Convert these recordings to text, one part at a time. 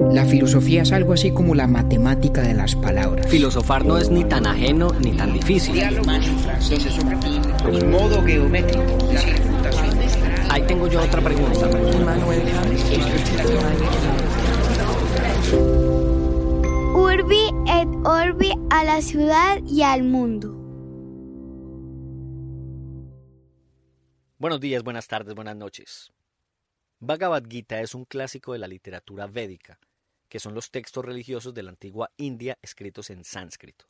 La filosofía es algo así como la matemática de las palabras. Filosofar no es ni tan ajeno ni tan difícil. Un modo geométrico. Ahí tengo yo otra pregunta. Urbi et Orbi a la ciudad y al mundo. Buenos días, buenas tardes, buenas noches. Bhagavad Gita es un clásico de la literatura védica, que son los textos religiosos de la antigua India escritos en sánscrito.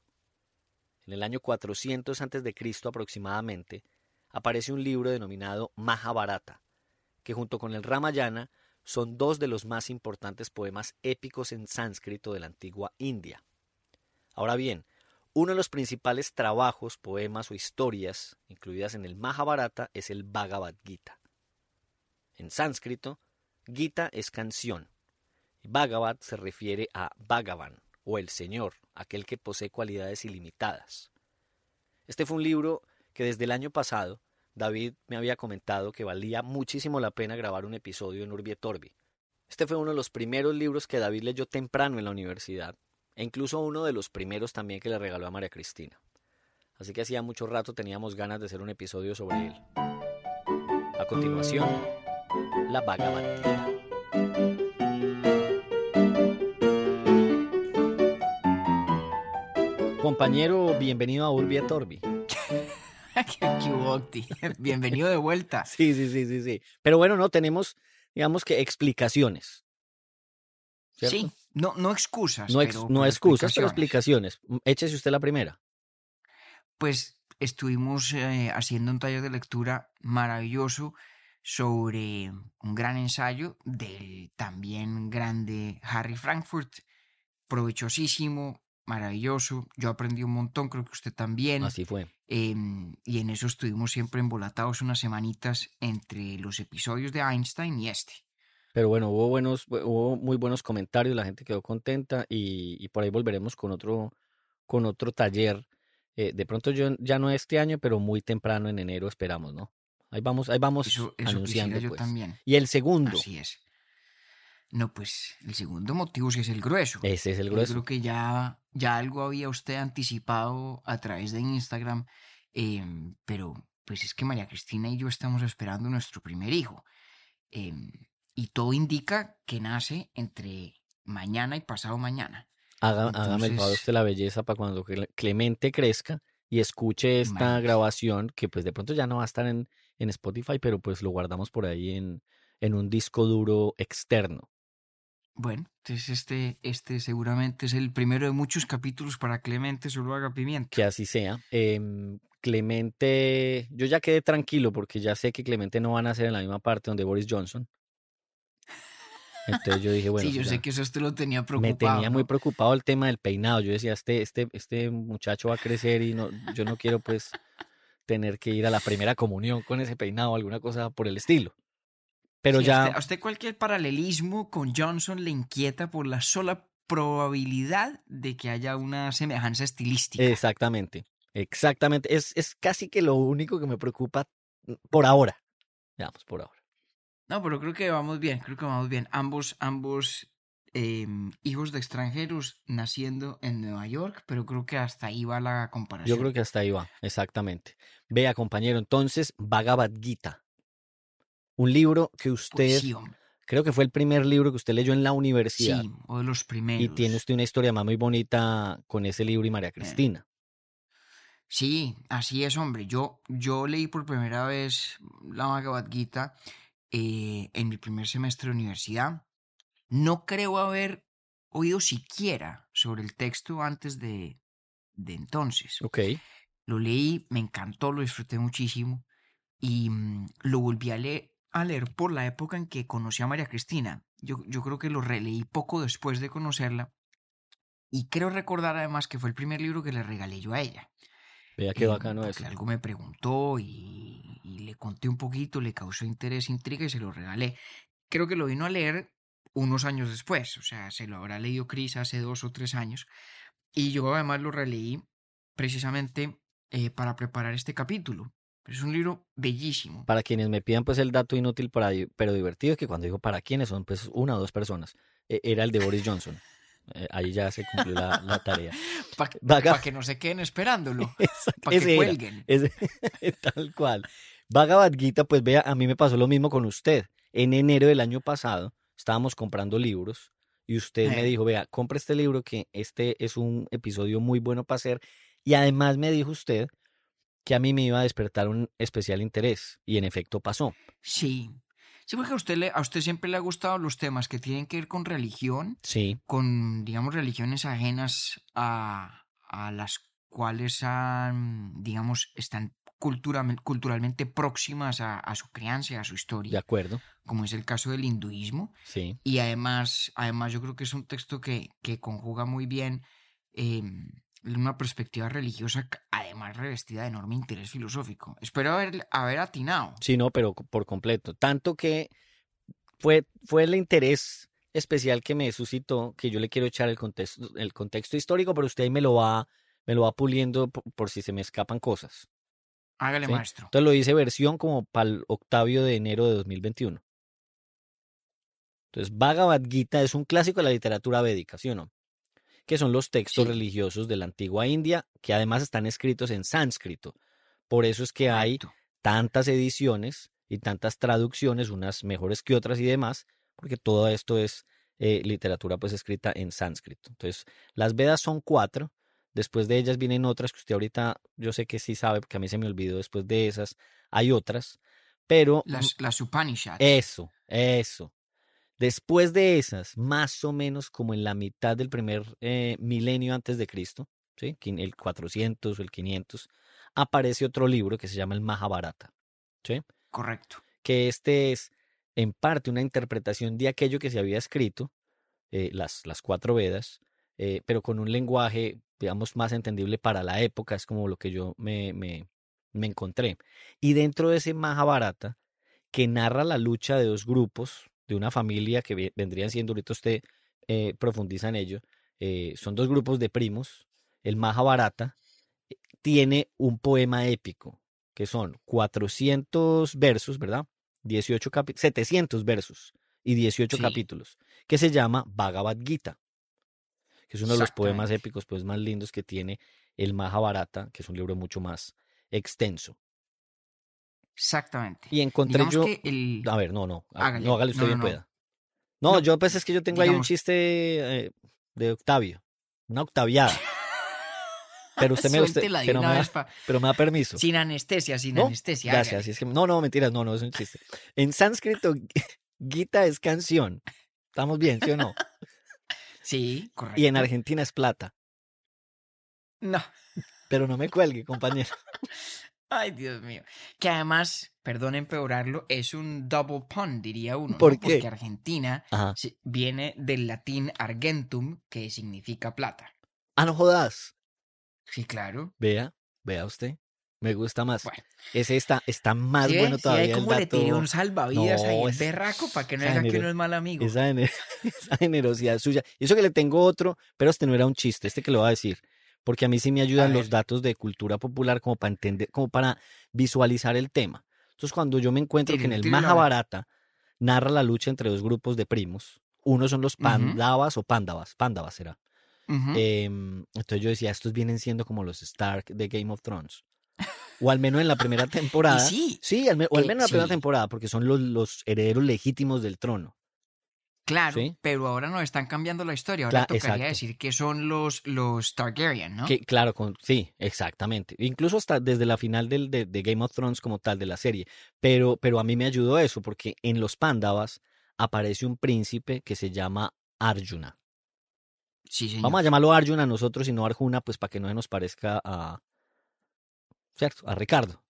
En el año 400 a.C. aproximadamente, aparece un libro denominado Mahabharata, que junto con el Ramayana son dos de los más importantes poemas épicos en sánscrito de la antigua India. Ahora bien, uno de los principales trabajos, poemas o historias incluidas en el Mahabharata es el Bhagavad Gita. En sánscrito, Gita es canción y Bhagavad se refiere a Bhagavan o el Señor, aquel que posee cualidades ilimitadas. Este fue un libro que desde el año pasado David me había comentado que valía muchísimo la pena grabar un episodio en Urbi Torbi. Este fue uno de los primeros libros que David leyó temprano en la universidad, e incluso uno de los primeros también que le regaló a María Cristina. Así que hacía mucho rato teníamos ganas de hacer un episodio sobre él. A continuación, la Bhagavad. Compañero, bienvenido a Urbi et Orbi. ¿Qué hubo, Octi? Bienvenido de vuelta. Sí, sí, sí, sí, sí. Pero bueno, no tenemos, digamos que explicaciones. ¿cierto? Sí, no, no excusas. No, ex- pero- no pero excusas, pero explicaciones. Échese usted la primera. Pues estuvimos eh, haciendo un taller de lectura maravilloso sobre un gran ensayo del también grande Harry Frankfurt. Provechosísimo, maravilloso. Yo aprendí un montón, creo que usted también. Así fue. Em, y en eso estuvimos siempre embolatados unas semanitas entre los episodios de Einstein y este. Pero bueno, hubo buenos, hubo muy buenos comentarios, la gente quedó contenta y, y por ahí volveremos con otro, con otro taller. Eh, de pronto yo ya no este año, pero muy temprano en enero esperamos, ¿no? Ahí vamos, ahí vamos Eso, eso anunciando. yo pues. también. Y el segundo, Así es. No, pues el segundo motivo sí es el grueso. ese es el Yo grueso. creo que ya, ya algo había usted anticipado a través de Instagram, em, pero pues es que María Cristina y yo estamos esperando nuestro primer hijo. em, y todo indica que nace entre mañana y pasado mañana. Haga- hágame el favor usted la belleza para cuando Cle- Clemente crezca y escuche esta grabación, que pues de pronto ya no va a estar en, en Spotify, pero pues lo guardamos por ahí en, en un disco duro externo. Bueno, entonces este, este seguramente es el primero de muchos capítulos para Clemente, solo haga pimienta. Que así sea. Em, Clemente, yo ya quedé tranquilo porque ya sé que Clemente no va a nacer en la misma parte donde Boris Johnson. Entonces yo dije, bueno, sí, yo sé que eso usted lo tenía preocupado. me tenía muy preocupado el tema del peinado. Yo decía, este, este, este muchacho va a crecer y no, yo no quiero pues tener que ir a la primera comunión con ese peinado o alguna cosa por el estilo. Pero Sí, ya, A usted, a usted cualquier paralelismo con Johnson le inquieta por la sola probabilidad de que haya una semejanza estilística. exactamente, exactamente. Es, es casi que lo único que me preocupa mm, por ahora. Por ahora. No, pero creo que vamos bien, creo que vamos bien. Ambos, ambos em, hijos de extranjeros naciendo en Nueva York, pero creo que hasta ahí va la comparación. Yo creo que hasta ahí va, exactamente. Vea, compañero, entonces, Bhagavad Gita. Un libro que usted, creo que fue el primer libro que usted leyó en la universidad. sí, o de los primeros. Y tiene usted una historia más muy bonita con ese libro y María Cristina. Sí, así es, hombre. Yo, yo leí por primera vez la Bhagavad Gita eh, en mi primer semestre de universidad. No creo haber oído siquiera sobre el texto antes de, de entonces. Ok. Lo leí, me encantó, lo disfruté muchísimo y mm, lo volví a leer, a leer por la época en que conocí a María Cristina. Yo, yo creo que lo releí poco después de conocerla y creo recordar además que fue el primer libro que le regalé yo a ella. Vea qué Eh, bacano eso. Algo me preguntó y, y le conté un poquito, le causó interés, intriga y se lo regalé. Creo que lo vino a leer unos años después, o sea, se lo habrá leído Cris hace dos o tres años. Y yo además lo releí precisamente eh, para preparar este capítulo. Es un libro bellísimo. Para quienes me pidan pues el dato inútil para, pero divertido, que cuando digo para quienes son pues una o dos personas. e- era el de Boris Johnson. Eh, ahí ya se cumplió la, la tarea. Para Vaga- que no se queden esperándolo. Para que cuelguen. ese- tal cual. Bhagavad Gita, pues vea, a mí me pasó lo mismo con usted. En enero del año pasado estábamos comprando libros y usted me Eh. dijo, vea, compre este libro que este es un episodio muy bueno para hacer. Y además me dijo usted que a mí me iba a despertar un especial interés. Y en efecto pasó. Sí. Sí, porque a usted, le, a usted siempre le ha gustado los temas que tienen que ver con religión, Sí, con, digamos, religiones ajenas a, a las cuales han, digamos, están culturalmente, culturalmente próximas a, a su crianza a su de historia, acuerdo. como es el caso del hinduismo. Sí, Y además, además yo creo que es un texto que, que conjuga muy bien eh, una perspectiva religiosa, además revestida de enorme interés filosófico. Espero haber, haber atinado. sí, no, pero por completo. Tanto que fue, fue el interés especial que me suscitó que yo le quiero echar el contexto, el contexto histórico, pero usted ahí me lo va, me lo va puliendo por, por si se me escapan cosas. Hágale, Sí. maestro. Entonces lo hice versión como para el octavio de enero de 2021. Entonces, Bhagavad Gita es un clásico de la literatura védica, ¿sí o no? Que son los textos Sí. religiosos de la antigua India, que además están escritos en sánscrito. Por eso es que hay tantas ediciones y tantas traducciones, unas mejores que otras y demás, porque todo esto es eh, literatura pues escrita en sánscrito. Entonces, las Vedas son cuatro, después de ellas vienen otras que usted ahorita, yo sé que sí sabe, porque a mí se me olvidó después de esas, hay otras, pero Las, las Upanishads. eso, eso. Después de esas, más o menos como en la mitad del primer eh, milenio antes de Cristo, ¿sí? El 400 o el 500, aparece otro libro que se llama el Mahabharata, ¿sí? Correcto. que este es en parte una interpretación de aquello que se había escrito, eh, las, las cuatro Vedas, eh, pero con un lenguaje, digamos, más entendible para la época, es como lo que yo me, me, me encontré. Y dentro de ese Mahabharata, que narra la lucha de dos grupos, de una familia que ve- vendrían siendo, ahorita usted eh, profundiza en ello, eh, son dos grupos de primos, el Mahabharata eh, tiene un poema épico, que son 400 versos, ¿verdad? 18 capi- 700 versos y 18 Sí. capítulos, que se llama Bhagavad Gita, que es uno de los poemas épicos pues, más lindos que tiene el Mahabharata, que es un libro mucho más extenso. Exactamente. Y encontré Digamos yo... el... A ver, no, no, Hágale. no, hágale usted No, bien no, pueda. No, No, yo pues es que yo tengo ahí un chiste eh, de Octavio, una octaviada. Pero usted me, usted- pero, me da, vez pa- pero me da permiso. Sin anestesia, sin ¿No? anestesia. Gracias. es que- no, no, mentiras, no, no, es un chiste. En sánscrito, Gita es canción. ¿Estamos bien, sí o no? Sí, correcto. Y en Argentina es plata. No. Pero no me cuelgue, compañero. Ay, Dios mío. Que además, perdón empeorarlo, es un double pun, diría uno. ¿no? ¿Por qué? Porque Argentina Ajá. viene del latín argentum, que significa plata. Ah, no jodas. Sí, claro. Vea, vea usted. Me gusta más. Bueno. Ese está, está más bueno ¿Sí ve todavía el cómo le tiré dato. un salvavidas ahí No, el es- berraco para que no diga que uno es mal amigo? Esa, gener- esa generosidad suya. Y eso que le tengo otro, pero este no era un chiste, este que le voy a decir. Porque a mí sí me ayudan los datos de cultura popular como para entender, como para visualizar el tema. Entonces, cuando yo me encuentro que en el. Mahabharata narra la lucha entre dos grupos de primos, uno son los. Pandavas o Pándavas, Pándavas será. Em, entonces yo decía, estos vienen siendo como los Stark de Game of Thrones. O al menos en la primera temporada. sí, Sí, al o al menos en la primera temporada, porque son los, los herederos legítimos del trono. Claro, ¿sí? pero ahora nos están cambiando la historia. Ahora tocaría exacto. decir que son los, los Targaryen, ¿no? Que, claro, con, sí, exactamente. Incluso hasta desde la final del, de, de Game of Thrones como tal de la serie. Pero, pero a mí me ayudó eso, porque en los Pándavas aparece un príncipe que se llama Arjuna. Sí, señor. Vamos a llamarlo Arjuna nosotros y no Arjuna, pues para que no se nos parezca a. ¿Cierto? A Ricardo.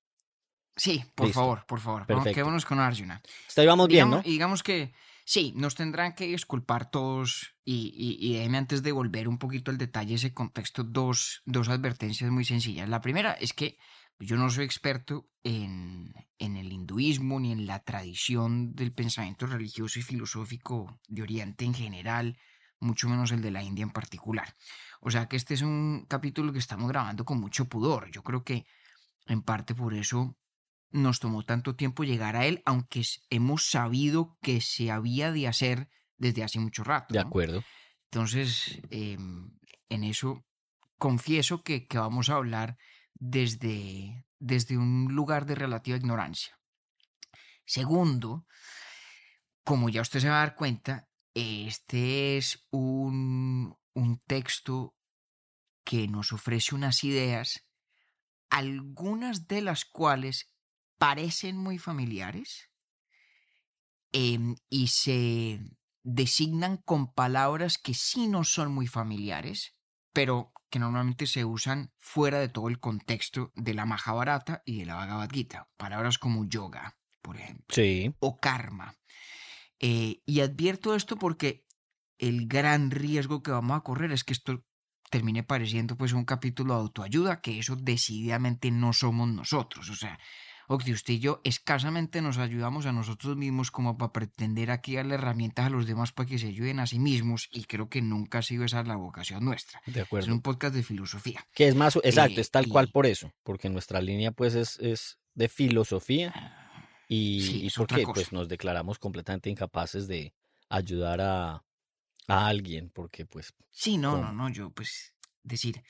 Sí, por Listo. favor, por favor. Vamos, Perfecto. quedémonos con Arjuna. Hasta ahí vamos bien, digamos, ¿no? y digamos que sí, nos tendrán que disculpar todos y, y, y déjeme antes de volver un poquito al detalle ese contexto, dos, dos advertencias muy sencillas. La primera es que yo no soy experto en, en el hinduismo ni en la tradición del pensamiento religioso y filosófico de Oriente en general, mucho menos el de la India en particular. O sea que este es un capítulo que estamos grabando con mucho pudor. Yo creo que en parte por eso nos tomó tanto tiempo llegar a él, aunque hemos sabido que se había de hacer desde hace mucho rato. De ¿no? acuerdo. Entonces, em, en eso confieso que, que vamos a hablar desde, desde un lugar de relativa ignorancia. Segundo, como ya usted se va a dar cuenta, este es un, un texto que nos ofrece unas ideas, algunas de las cuales parecen muy familiares em, y se designan con palabras que sí no son muy familiares, pero que normalmente se usan fuera de todo el contexto de la Mahabharata y de la Bhagavad Gita. Palabras como yoga, por ejemplo, Sí. o karma. Eh, y advierto esto porque el gran riesgo que vamos a correr es que esto termine pareciendo pues un capítulo de autoayuda, que eso decididamente no somos nosotros. O sea, Octi, usted y yo escasamente nos ayudamos a nosotros mismos como para pretender aquí darle herramientas a los demás para que se ayuden a sí mismos y creo que nunca ha sido esa la vocación nuestra. De Es acuerdo. un podcast de filosofía. Que es más, exacto, Eh, es tal cual por eso, porque nuestra línea pues es, es de filosofía y, Sí, y es otra porque pues nos declaramos completamente incapaces de ayudar a, a alguien, porque pues Sí, no, no, ¿Cómo? no, yo pues decir,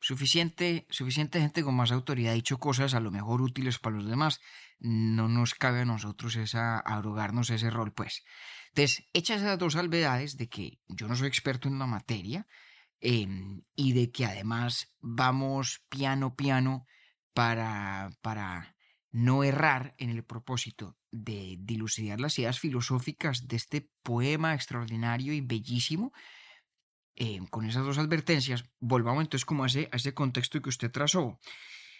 suficiente, suficiente gente con más autoridad ha dicho cosas a lo mejor útiles para los demás, no nos cabe a nosotros esa, arrogarnos ese rol, pues. Entonces, hechas esas dos salvedades de que yo no soy experto en la materia em, y de que además vamos piano piano para, para no errar en el propósito de dilucidar las ideas filosóficas de este poema extraordinario y bellísimo, eh, con esas dos advertencias, volvamos entonces como a ese, a ese contexto que usted trazó.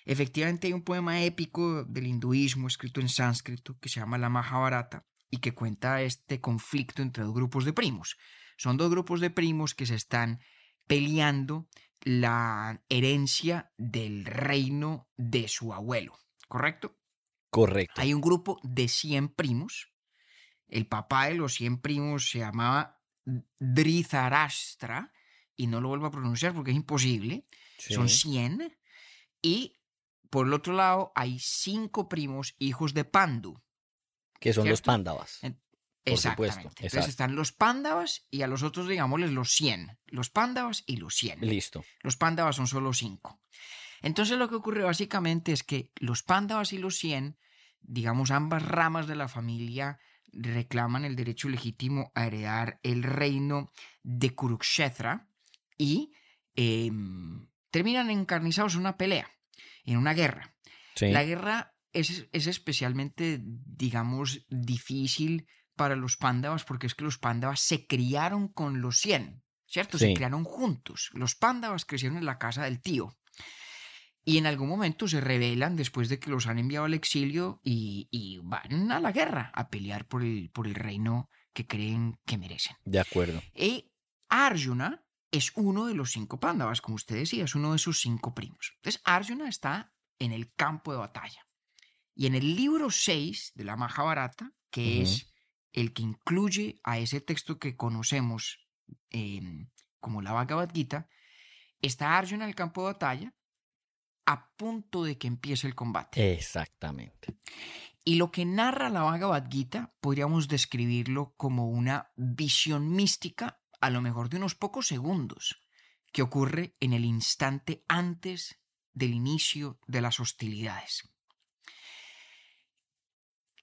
Efectivamente hay un poema épico del hinduismo escrito en sánscrito que se llama la Mahabharata y que cuenta este conflicto entre dos grupos de primos. Son dos grupos de primos que se están peleando la herencia del reino de su abuelo, ¿correcto? correcto. Hay un grupo de 100 primos. El papá de los 100 primos se llamaba Dhritarashtra y no lo vuelvo a pronunciar porque es imposible. Son Sí. 100. Y por el otro lado hay cinco primos hijos de Pandu. que son los pándavas. Exactamente. supuesto, Entonces exacto. están los pándavas y a los otros digámosles los 100. Los pándavas y los 100. Listo. Los pándavas son solo cinco. Entonces lo que ocurre básicamente es que los pándavas y los 100, digamos ambas ramas de la familia, reclaman el derecho legítimo a heredar el reino de Kurukshetra y em, terminan encarnizados en una pelea, en una guerra. Sí. La guerra es, es especialmente, digamos, difícil para los pándavas porque es que los pándavas se criaron con los 100, ¿cierto? Se criaron juntos. Los pándavas crecieron en la casa del tío. Y en algún momento se rebelan después de que los han enviado al exilio y, y van a la guerra a pelear por el, por el reino que creen que merecen. De acuerdo. Y Arjuna es uno de los cinco pándavas, como usted decía, es uno de sus cinco primos. Entonces, Arjuna está en el campo de batalla. Y en el libro 6 de la Mahabharata, que es el que incluye a ese texto que conocemos em, como la Bhagavad Gita, está Arjuna en el campo de batalla a punto de que empiece el combate. Exactamente. Y lo que narra la Bhagavad Gita podríamos describirlo como una visión mística, a lo mejor de unos pocos segundos, que ocurre en el instante antes del inicio de las hostilidades.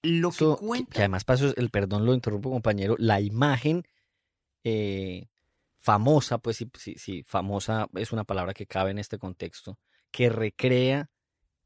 Lo que cuenta... que además paso el perdón lo interrumpo compañero, la imagen eh, famosa, pues sí, sí, sí, famosa es una palabra que cabe en este contexto, que recrea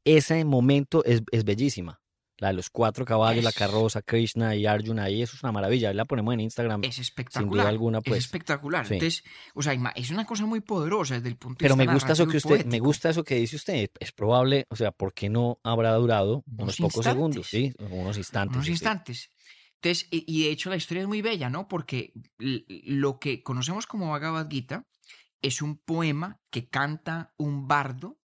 ese momento es, es bellísima. La de los cuatro caballos, la carroza, Krishna y Arjuna, ahí eso es una maravilla. La ponemos en Instagram. es sin espectacular. duda alguna, pues. es espectacular. sí. Entonces, o sea, es una cosa muy poderosa desde el punto de Pero me vista gusta eso que y usted, me gusta eso que dice usted. Es probable, o sea, ¿por qué no habrá durado unos Unos pocos segundos? Sí, unos instantes. unos sí. instantes. Entonces, y, y de hecho la historia es muy bella, ¿no? Porque lo que conocemos como Bhagavad Gita es un poema que canta un bardo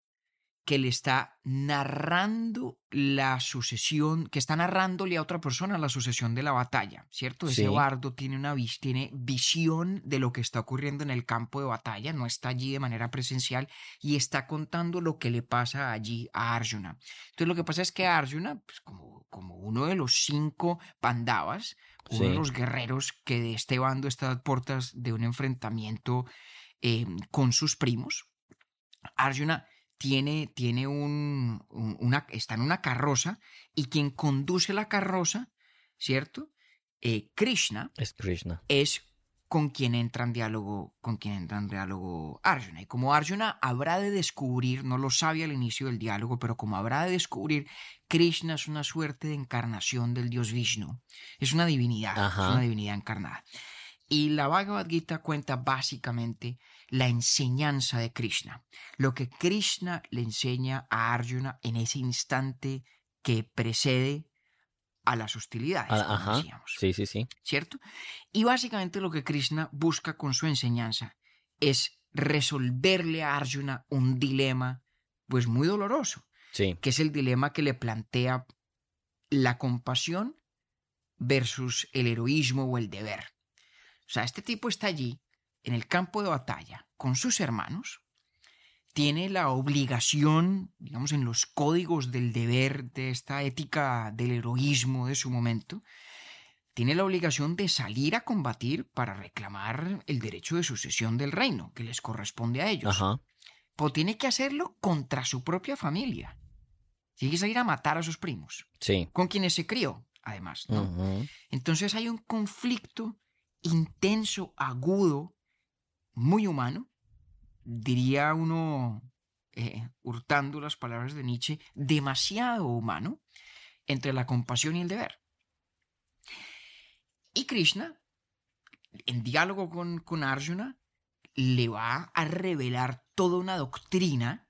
que le está narrando la sucesión, que está narrándole a otra persona la sucesión de la batalla, ¿cierto? Ese bardo tiene una tiene visión de lo que está ocurriendo en el campo de batalla, no está allí de manera presencial y está contando lo que le pasa allí a Arjuna. Entonces lo que pasa es que Arjuna, pues como, como uno de los cinco pandavas, uno de los guerreros que de este bando está a puertas de un enfrentamiento eh, con sus primos. Arjuna tiene, tiene un, un- una, está en una carroza y quien conduce la carroza, ¿cierto? Eh, Krishna Es Krishna. es con quien entra en diálogo, con quien entra en diálogo Arjuna. Y como Arjuna habrá de descubrir, no lo sabe al inicio del diálogo, pero como habrá de descubrir, Krishna es una suerte de encarnación del dios Vishnu. Es una divinidad, Ajá. es una divinidad encarnada. Y la Bhagavad Gita cuenta básicamente la enseñanza de Krishna, lo que Krishna le enseña a Arjuna en ese instante que precede a las hostilidades, Ah, como Ajá. decíamos. Sí, sí, sí. ¿cierto? Y básicamente lo que Krishna busca con su enseñanza es resolverle a Arjuna un dilema pues muy doloroso, Sí. que es el dilema que le plantea la compasión versus el heroísmo o el deber. O sea, este tipo está allí en el campo de batalla con sus hermanos, tiene la obligación, digamos, en los códigos del deber, de esta ética del heroísmo de su momento, tiene la obligación de salir a combatir para reclamar el derecho de sucesión del reino que les corresponde a ellos. Ajá. Pero tiene que hacerlo contra su propia familia. Tiene que salir a matar a sus primos, Sí. con quienes se crió, además. Entonces hay un conflicto intenso, agudo, muy humano, diría uno, eh, hurtando las palabras de Nietzsche, demasiado humano, entre la compasión y el deber. Y Krishna, en diálogo con, con Arjuna, le va a revelar toda una doctrina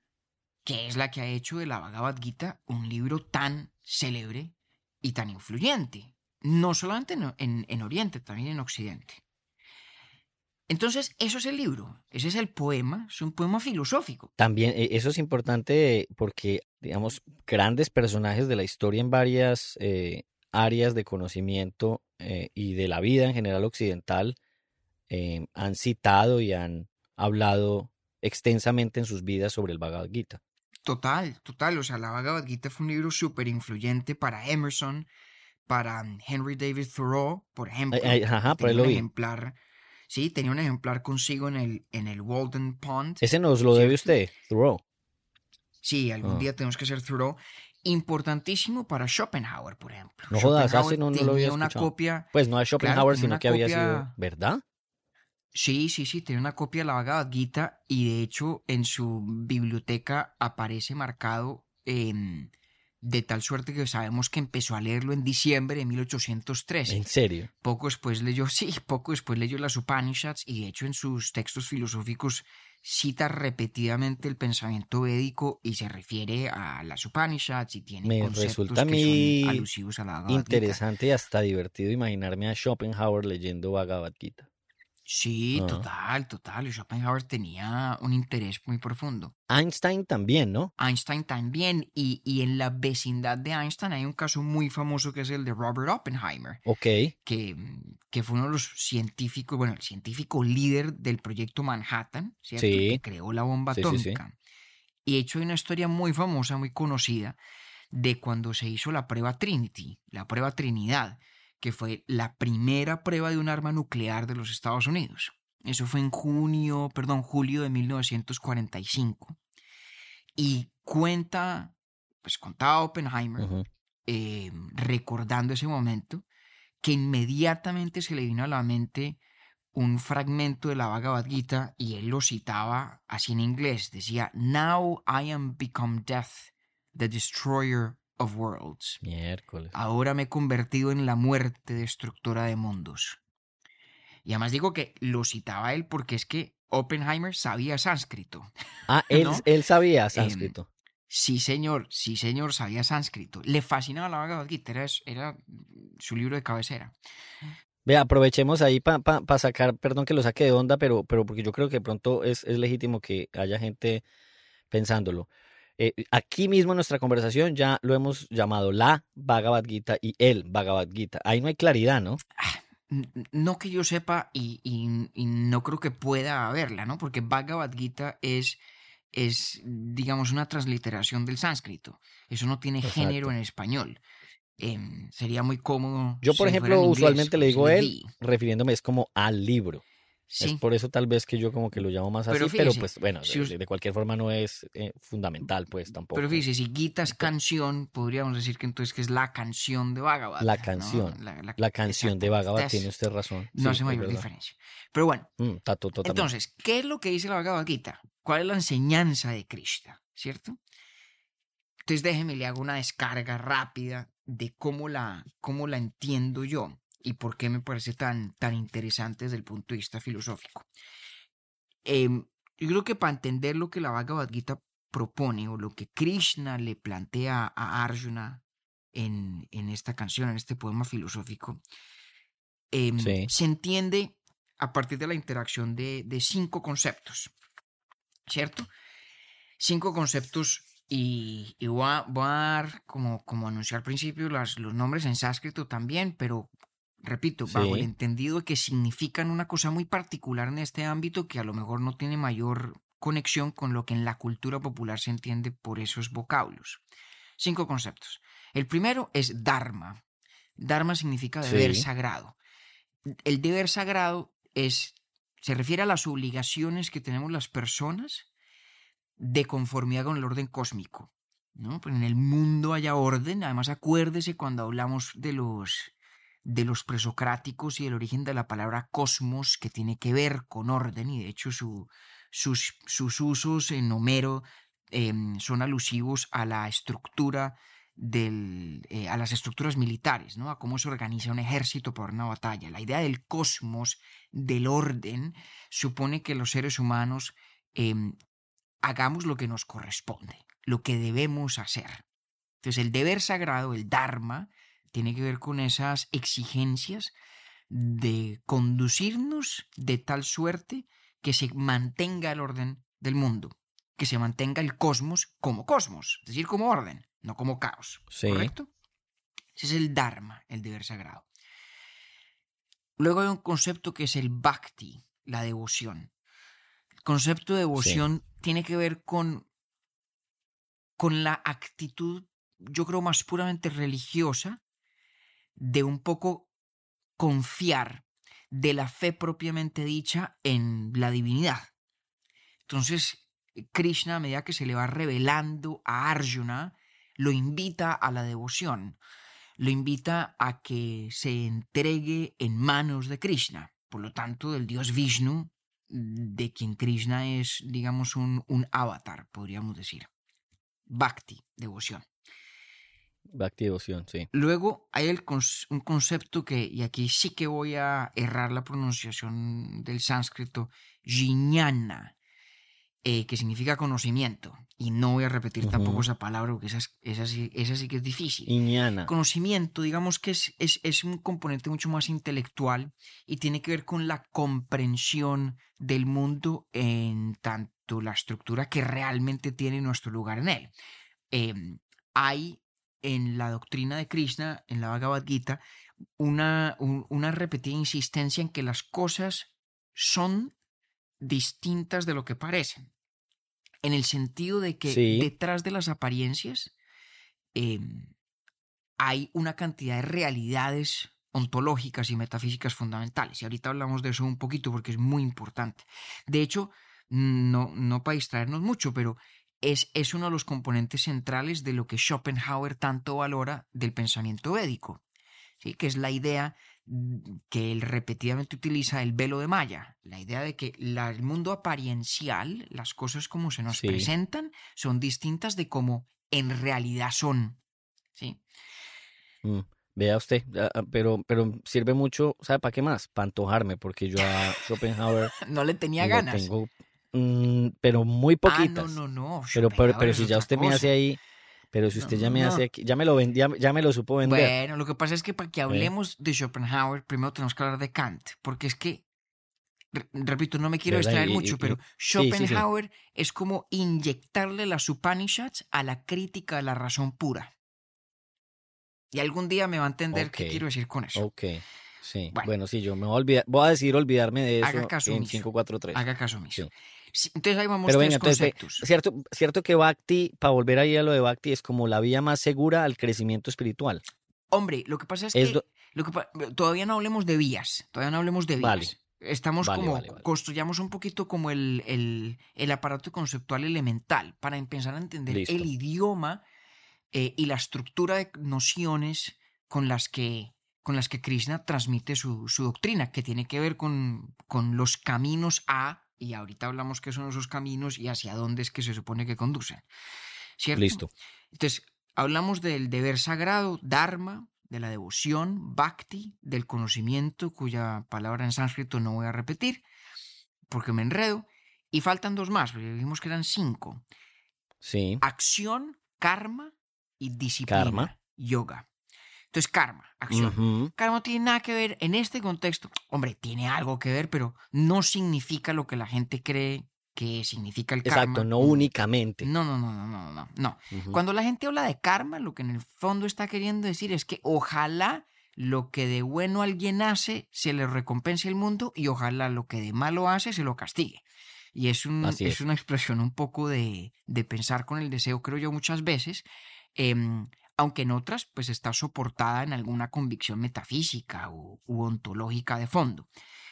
que es la que ha hecho de la Bhagavad Gita un libro tan célebre y tan influyente, no solamente en, en- en Oriente, también en Occidente. Entonces, eso es el libro, ese es el poema, es un poema filosófico. También eh, eso es importante porque, digamos, grandes personajes de la historia en varias eh, áreas de conocimiento eh, y de la vida en general occidental eh, han citado y han hablado extensamente en sus vidas sobre el Bhagavad Gita. Total, total, o sea, la Bhagavad Gita fue un libro súper influyente para Emerson, para Henry David Thoreau, por ejemplo. Ay, ay, ajá, por ahí lo un vi. ejemplar, sí, tenía un ejemplar consigo en el, en el Walden Pond. Ese nos lo debe ¿cierto? usted, Thoreau. Sí, algún Ah. día tenemos que hacer Thoreau. Importantísimo para Schopenhauer, por ejemplo. No jodas, hace no, no lo había una escuchado. copia, Pues no a Schopenhauer, sino que había sido, ¿verdad? sí, sí, sí, tenía una copia de la Gita y de hecho en su biblioteca aparece marcado em, de tal suerte que sabemos que empezó a leerlo en diciembre de 1813. En serio. Poco después leyó, sí, poco después leyó las Upanishads y de hecho en sus textos filosóficos cita repetidamente el pensamiento védico y se refiere a las Upanishads y tiene Me conceptos resulta a que son alusivos a la Bhagavad Gita. Interesante y hasta divertido imaginarme a Schopenhauer leyendo Bhagavad Gita. Sí, Ah. total, total. y Schopenhauer tenía un interés muy profundo. Einstein también, ¿no? Einstein también, y, y en la vecindad de Einstein hay un caso muy famoso que es el de Robert Oppenheimer. Ok. que, que fue uno de los científicos, bueno, el científico líder del proyecto Manhattan, ¿cierto? Sí. que creó la bomba Sí, sí, sí. atómica. Y de hecho hay una historia muy famosa, muy conocida, de cuando se hizo la prueba Trinity, la prueba Trinidad, que fue la primera prueba de un arma nuclear de los Estados Unidos. Eso fue en junio, perdón, julio de 1945. Y cuenta, pues contaba Oppenheimer, eh, recordando ese momento, que inmediatamente se le vino a la mente un fragmento de la Bhagavad Gita y él lo citaba así en inglés. Decía, Now I am become death, the destroyer of worlds. Miércoles. Ahora me he convertido en la muerte destructora de mundos. Y además digo que lo citaba él porque es que Oppenheimer sabía sánscrito. Ah, él, ¿no? él Em, sabía sánscrito. Sí, señor, sí, señor, sabía sánscrito. Le fascinaba la Bhagavad Gita, era, era su libro de cabecera. Ve, aprovechemos ahí para sacar, perdón que lo saque de onda, pero, pero porque yo creo que de pronto es, es legítimo que haya gente pensándolo. Eh, aquí mismo en nuestra conversación ya lo hemos llamado la Bhagavad Gita y el Bhagavad Gita. Ahí no hay claridad, ¿no? N- No que yo sepa y, y- y no creo que pueda haberla, ¿no? Porque Bhagavad Gita es, es, digamos, una transliteración del sánscrito. Eso no tiene género en español. Em, sería muy cómodo. Yo, por si ejemplo, inglés, usualmente le digo él, refiriéndome es como al libro. Es por eso tal vez que yo como que lo llamo más así, pero pues bueno, si de, cualquier forma no es eh, fundamental, pues tampoco. pero fíjese, si Gita es canción, podríamos decir que entonces que es la canción de Bhagavad. La ¿no? canción, La, la- La canción de Bhagavad, exactamente. tiene usted razón. No hace mayor diferencia. Pero bueno, Mm, tato- entonces, ¿qué es lo que dice la Bhagavad Gita? ¿Cuál es la enseñanza de Krishna? ¿Cierto? Entonces déjeme, le hago una descarga rápida de cómo la, cómo la entiendo yo y por qué me parece tan, tan interesante desde el punto de vista filosófico. Em, yo creo que para entender lo que la Bhagavad Gita propone o lo que Krishna le plantea a Arjuna en, en esta canción, en este poema filosófico, em, Sí. se entiende a partir de la interacción de, de cinco conceptos, ¿cierto? Cinco conceptos y, y voy, a, voy a dar, como, como anuncié al principio, las, los nombres en sánscrito también, pero repito, bajo el entendido de que significan una cosa muy particular en este ámbito que a lo mejor no tiene mayor conexión con lo que en la cultura popular se entiende por esos vocablos. Cinco conceptos. El primero es Dharma. Dharma significa deber Sí. sagrado. El deber sagrado es, se refiere a las obligaciones que tenemos las personas de conformidad con el orden cósmico. ¿no? Pues en el mundo haya orden. Además, acuérdese cuando hablamos de los, de los presocráticos y el origen de la palabra cosmos, que tiene que ver con orden, y de hecho su- sus, sus usos en Homero em, son alusivos a la estructura del, eh, a las estructuras militares, ¿no? a cómo se organiza un ejército para una batalla. La idea del cosmos, del orden, supone que los seres humanos em, hagamos lo que nos corresponde, lo que debemos hacer. Entonces el deber sagrado, el Dharma, tiene que ver con esas exigencias de conducirnos de tal suerte que se mantenga el orden del mundo, que se mantenga el cosmos como cosmos, es decir, como orden, no como caos. Sí. ¿Correcto? Ese es el Dharma, el deber sagrado. Luego hay un concepto que es el Bhakti, la devoción. El concepto de devoción tiene que ver con, con la actitud, yo creo, más puramente religiosa, de un poco confiar de la fe propiamente dicha en la divinidad. Entonces, Krishna, a medida que se le va revelando a Arjuna, lo invita a la devoción, lo invita a que se entregue en manos de Krishna, por lo tanto, del dios Vishnu, de quien Krishna es, digamos, un, un avatar, podríamos decir. Bhakti, devoción. Bhakti devoción, sí. Luego hay el cons- un concepto que, y aquí sí que voy a errar la pronunciación del sánscrito, jnana, eh, que significa conocimiento. Y no voy a repetir tampoco Ujú. esa palabra porque esa, es- esa, sí, esa sí que es difícil. Iñana. Conocimiento, digamos que es, es, es un componente mucho más intelectual y tiene que ver con la comprensión del mundo en tanto la estructura que realmente tiene nuestro lugar en él. Em, hay en la doctrina de Krishna, en la Bhagavad Gita, una, un- una repetida insistencia en que las cosas son distintas de lo que parecen. En el sentido de que Sí. detrás de las apariencias em, hay una cantidad de realidades ontológicas y metafísicas fundamentales. Y ahorita hablamos de eso un poquito porque es muy importante. De hecho, no, no para distraernos mucho, pero es, es uno de los componentes centrales de lo que Schopenhauer tanto valora del pensamiento védico, ¿sí? que es la idea que él repetidamente utiliza el velo de Maya, la idea de que la- el mundo apariencial, las cosas como se nos Sí. presentan, son distintas de como en realidad son. ¿sí? Mm, Vea usted, ah, ah, pero, pero sirve mucho, ¿sabe para qué más? Para antojarme, porque yo a Schopenhauer No le tenía ganas. tengo, mm, pero muy poquitas. Ah, no, no, no. pero, pero, pero si ya usted me hace ahí, pero si usted ya me No. hace aquí, ya me lo ven- ya, me lo supo vender. Bueno, lo que pasa es que para que hablemos de Schopenhauer, primero tenemos que hablar de Kant, porque es que, re- repito, no me quiero distraer mucho, y- pero sí, sí, sí. Schopenhauer es como inyectarle las Upanishads a la crítica de la razón pura. Y algún día me va a entender qué quiero decir con eso. Ok, sí. Bueno. Bueno, sí, yo me voy a olvidar, voy a decir olvidarme de Haga eso caso en omiso. 543. Haga caso omiso. Sí. Entonces ahí vamos Pero tres venga, entonces, ve, conceptos. cierto, cierto que Bhakti, para volver ahí a lo de Bhakti, es como la vía más segura al crecimiento espiritual. Hombre, lo que pasa es, Es que, do- lo que pa- todavía no hablemos de vías, todavía no hablemos de vías. Vale. Estamos Vale, como, vale, vale. construyamos un poquito como el, el- el aparato conceptual elemental para empezar a entender Listo. el idioma eh, y la estructura de nociones con las que, con las que Krishna transmite su, su doctrina, que tiene que ver con, con los caminos a, y ahorita hablamos qué son esos caminos y hacia dónde es que se supone que conducen. ¿Cierto? Listo. Entonces, hablamos del deber sagrado, dharma, de la devoción, bhakti, del conocimiento, cuya palabra en sánscrito no voy a repetir, porque me enredo. Y faltan dos más, porque dijimos que eran cinco. Sí. Acción, karma y disciplina, Karma. yoga. Entonces, karma, acción. Karma no tiene nada que ver en este contexto. Hombre, tiene algo que ver, pero no significa lo que la gente cree que significa el karma. Exacto, no únicamente. No, no, no, no, no, no, no. Cuando la gente habla de karma, lo que en el fondo está queriendo decir es que ojalá lo que de bueno alguien hace se le recompense el mundo y ojalá lo que de malo hace se lo castigue. Y es, un- es es. una expresión un poco de, de pensar con el deseo, creo yo, muchas veces, em, aunque en otras pues está soportada en alguna convicción metafísica u, u ontológica de fondo.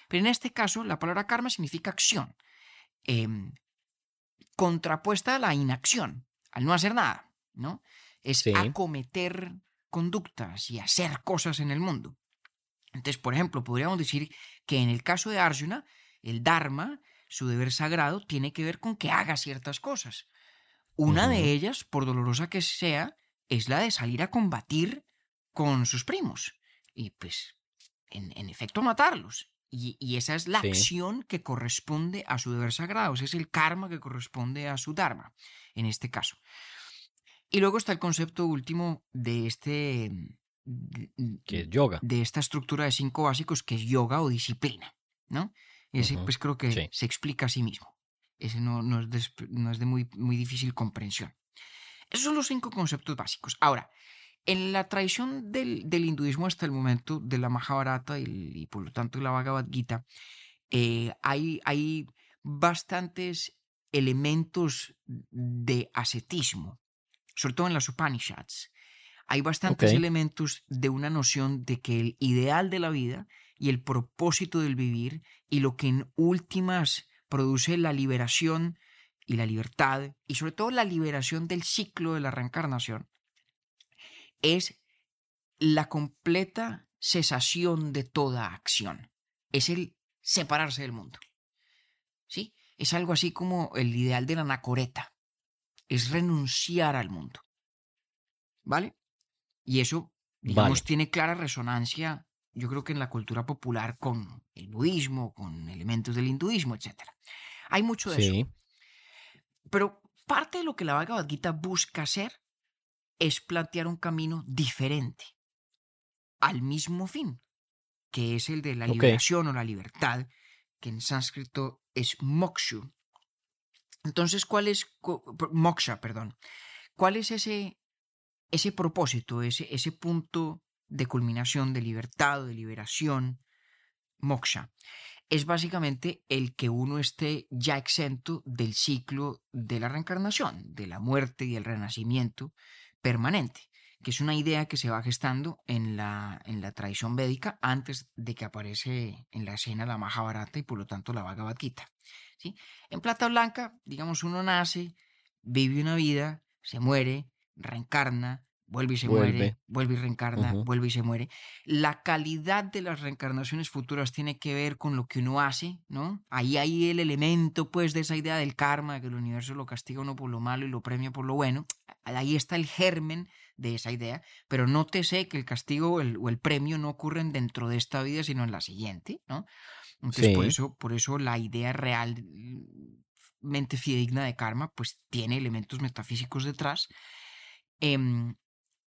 Pero en este caso, la palabra karma significa acción, em, contrapuesta a la inacción, al no hacer nada, ¿no? Es Sí. acometer conductas y hacer cosas en el mundo. Entonces, por ejemplo, podríamos decir que en el caso de Arjuna, el Dharma, su deber sagrado, tiene que ver con que haga ciertas cosas. Una de ellas, por dolorosa que sea, es la de salir a combatir con sus primos. Y pues, en, en efecto, matarlos. Y, y esa es la Sí. acción que corresponde a su deber sagrado. Ese es el karma que corresponde a su dharma, en este caso. Y luego está el concepto último de este. Que es yoga. de esta estructura de cinco básicos que es yoga o disciplina, ¿no? Ese Ujú, pues creo que sí. se explica a sí mismo. Ese no, no es de, no es de muy, muy difícil comprensión. Esos son los cinco conceptos básicos. Ahora, en la tradición del, del hinduismo hasta el momento, de la Mahabharata y, y por lo tanto la Bhagavad Gita, eh, hay, hay bastantes elementos de ascetismo, sobre todo en las Upanishads. Hay bastantes elementos de una noción de que el ideal de la vida y el propósito del vivir y lo que en últimas produce la liberación y la libertad y sobre todo la liberación del ciclo de la reencarnación es la completa cesación de toda acción. Es el separarse del mundo. ¿Sí? Es algo así como el ideal de la anacoreta. Es renunciar al mundo. ¿Vale? Y eso, digamos, Vale. tiene clara resonancia, yo creo que en la cultura popular con el budismo, con elementos del hinduismo, etc. Hay mucho de eso. Pero parte de lo que la Bhagavad Gita busca hacer es plantear un camino diferente al mismo fin, que es el de la liberación o la libertad, que en sánscrito es mokshu. Entonces, ¿cuál es moksha, perdón? ¿Cuál es ese ese propósito, ese ese punto de culminación de libertad o de liberación moksha? Es básicamente el que uno esté ya exento del ciclo de la reencarnación, de la muerte y el renacimiento permanente, que es una idea que se va gestando en la, en la tradición védica antes de que aparece en la escena la Mahabharata y por lo tanto la Bhagavad Gita. ¿sí? En plata blanca, digamos, uno nace, vive una vida, se muere, reencarna, vuelve y se muere, Vuelve. vuelve y reencarna, Ujú. vuelve y se muere. La calidad de las reencarnaciones futuras tiene que ver con lo que uno hace, ¿no? Ahí hay el elemento, pues, de esa idea del karma, de que el universo lo castiga uno por lo malo y lo premia por lo bueno. Ahí está el germen de esa idea, pero nótese que el castigo o el, o el premio no ocurren dentro de esta vida, sino en la siguiente, ¿no? Entonces, por Sí. eso, por eso la idea realmente fidedigna de karma, pues, tiene elementos metafísicos detrás. Em,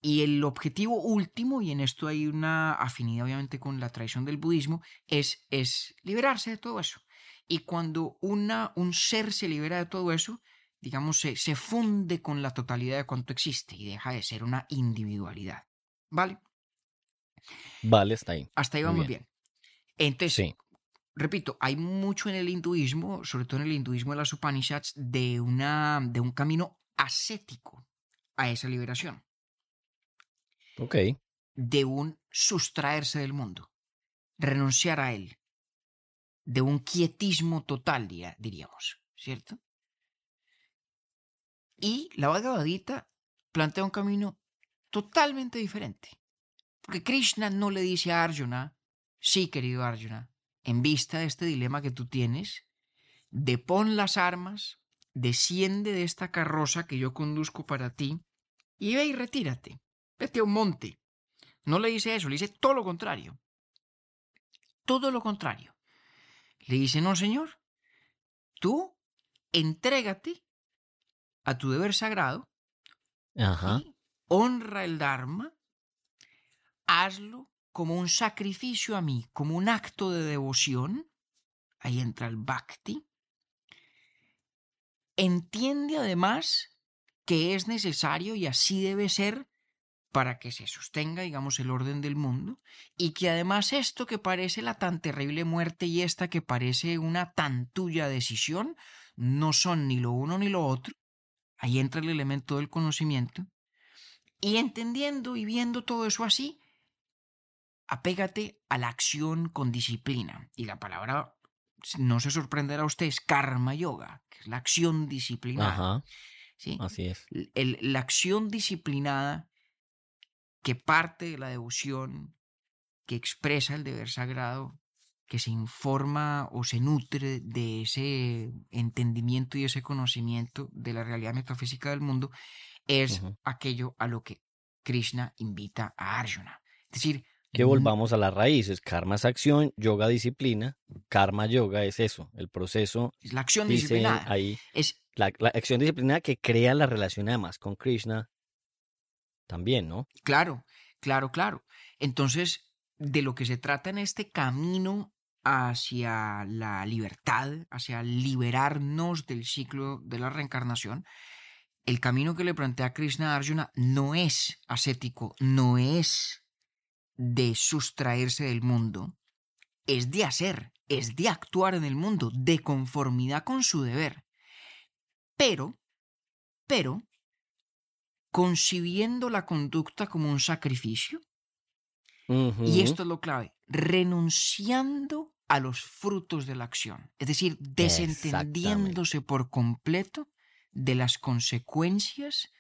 y el objetivo último, y en esto hay una afinidad obviamente con la tradición del budismo, es, es liberarse de todo eso. Y cuando una, un ser se libera de todo eso, digamos, se, se funde con la totalidad de cuanto existe y deja de ser una individualidad. ¿Vale? Vale, está ahí. Hasta ahí Muy vamos bien. bien. Entonces, Sí. repito, hay mucho en el hinduismo, sobre todo en el hinduismo de las Upanishads, de, una, de un camino ascético a esa liberación. De un sustraerse del mundo, renunciar a él, de un quietismo total, diríamos, ¿cierto? Y la Bhagavad Gita plantea un camino totalmente diferente. Porque Krishna no le dice a Arjuna, sí, querido Arjuna, en vista de este dilema que tú tienes, depón las armas, desciende de esta carroza que yo conduzco para ti y ve y retírate, vete a un monte. No le dice eso, le dice todo lo contrario. Todo lo contrario. Le dice, no, señor, tú entrégate a tu deber sagrado, honra el Dharma, hazlo como un sacrificio a mí, como un acto de devoción. Ahí entra el bhakti. Entiende además que es necesario y así debe ser para que se sostenga, digamos, el orden del mundo, y que además esto que parece la tan terrible muerte y esta que parece una tan tuya decisión, no son ni lo uno ni lo otro. Ahí entra el elemento del conocimiento. Y entendiendo y viendo todo eso así, apégate a la acción con disciplina. Y la palabra, no se sorprenderá a usted, es karma yoga, que es la acción disciplinada. ¿sí? Así es. la acción disciplinada que parte de la devoción, que expresa el deber sagrado, que se informa o se nutre de ese entendimiento y ese conocimiento de la realidad metafísica del mundo, es aquello a lo que Krishna invita a Arjuna. Es decir, que volvamos a las raíces. Karma es acción, yoga disciplina. Karma yoga es eso, el proceso. Es la acción disciplinada. Ahí, es la, la, acción disciplinada que crea la relación además con Krishna, también, ¿no? Claro, claro, claro. Entonces, de lo que se trata en este camino hacia la libertad, hacia liberarnos del ciclo de la reencarnación, el camino que le plantea Krishna Arjuna no es ascético, no es de sustraerse del mundo, es de hacer, es de actuar en el mundo, de conformidad con su deber. Pero, pero, concibiendo la conducta como un sacrificio. Y esto es lo clave, renunciando a los frutos de la acción, es decir, desentendiéndose por completo de las consecuencias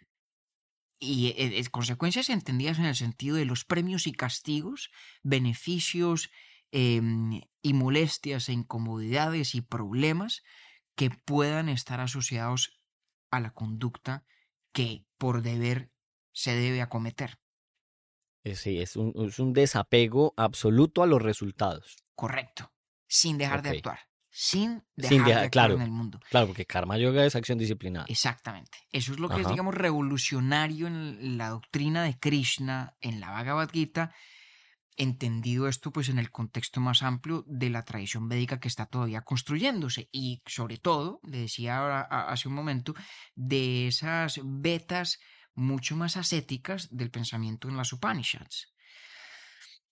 y eh, eh, consecuencias entendidas en el sentido de los premios y castigos, beneficios em, y molestias e incomodidades y problemas que puedan estar asociados a la conducta que por deber se debe acometer. Eh, sí, es un, es un desapego absoluto a los resultados. Correcto, sin dejar de actuar, sin dejar de actuar claro, en el mundo. Claro, porque karma yoga es acción disciplinada. Exactamente. Eso es lo que es, digamos, revolucionario en la doctrina de Krishna, en la Bhagavad Gita, entendido esto pues en el contexto más amplio de la tradición védica que está todavía construyéndose y sobre todo, le decía ahora, hace un momento, de esas vetas mucho más ascéticas del pensamiento en las Upanishads.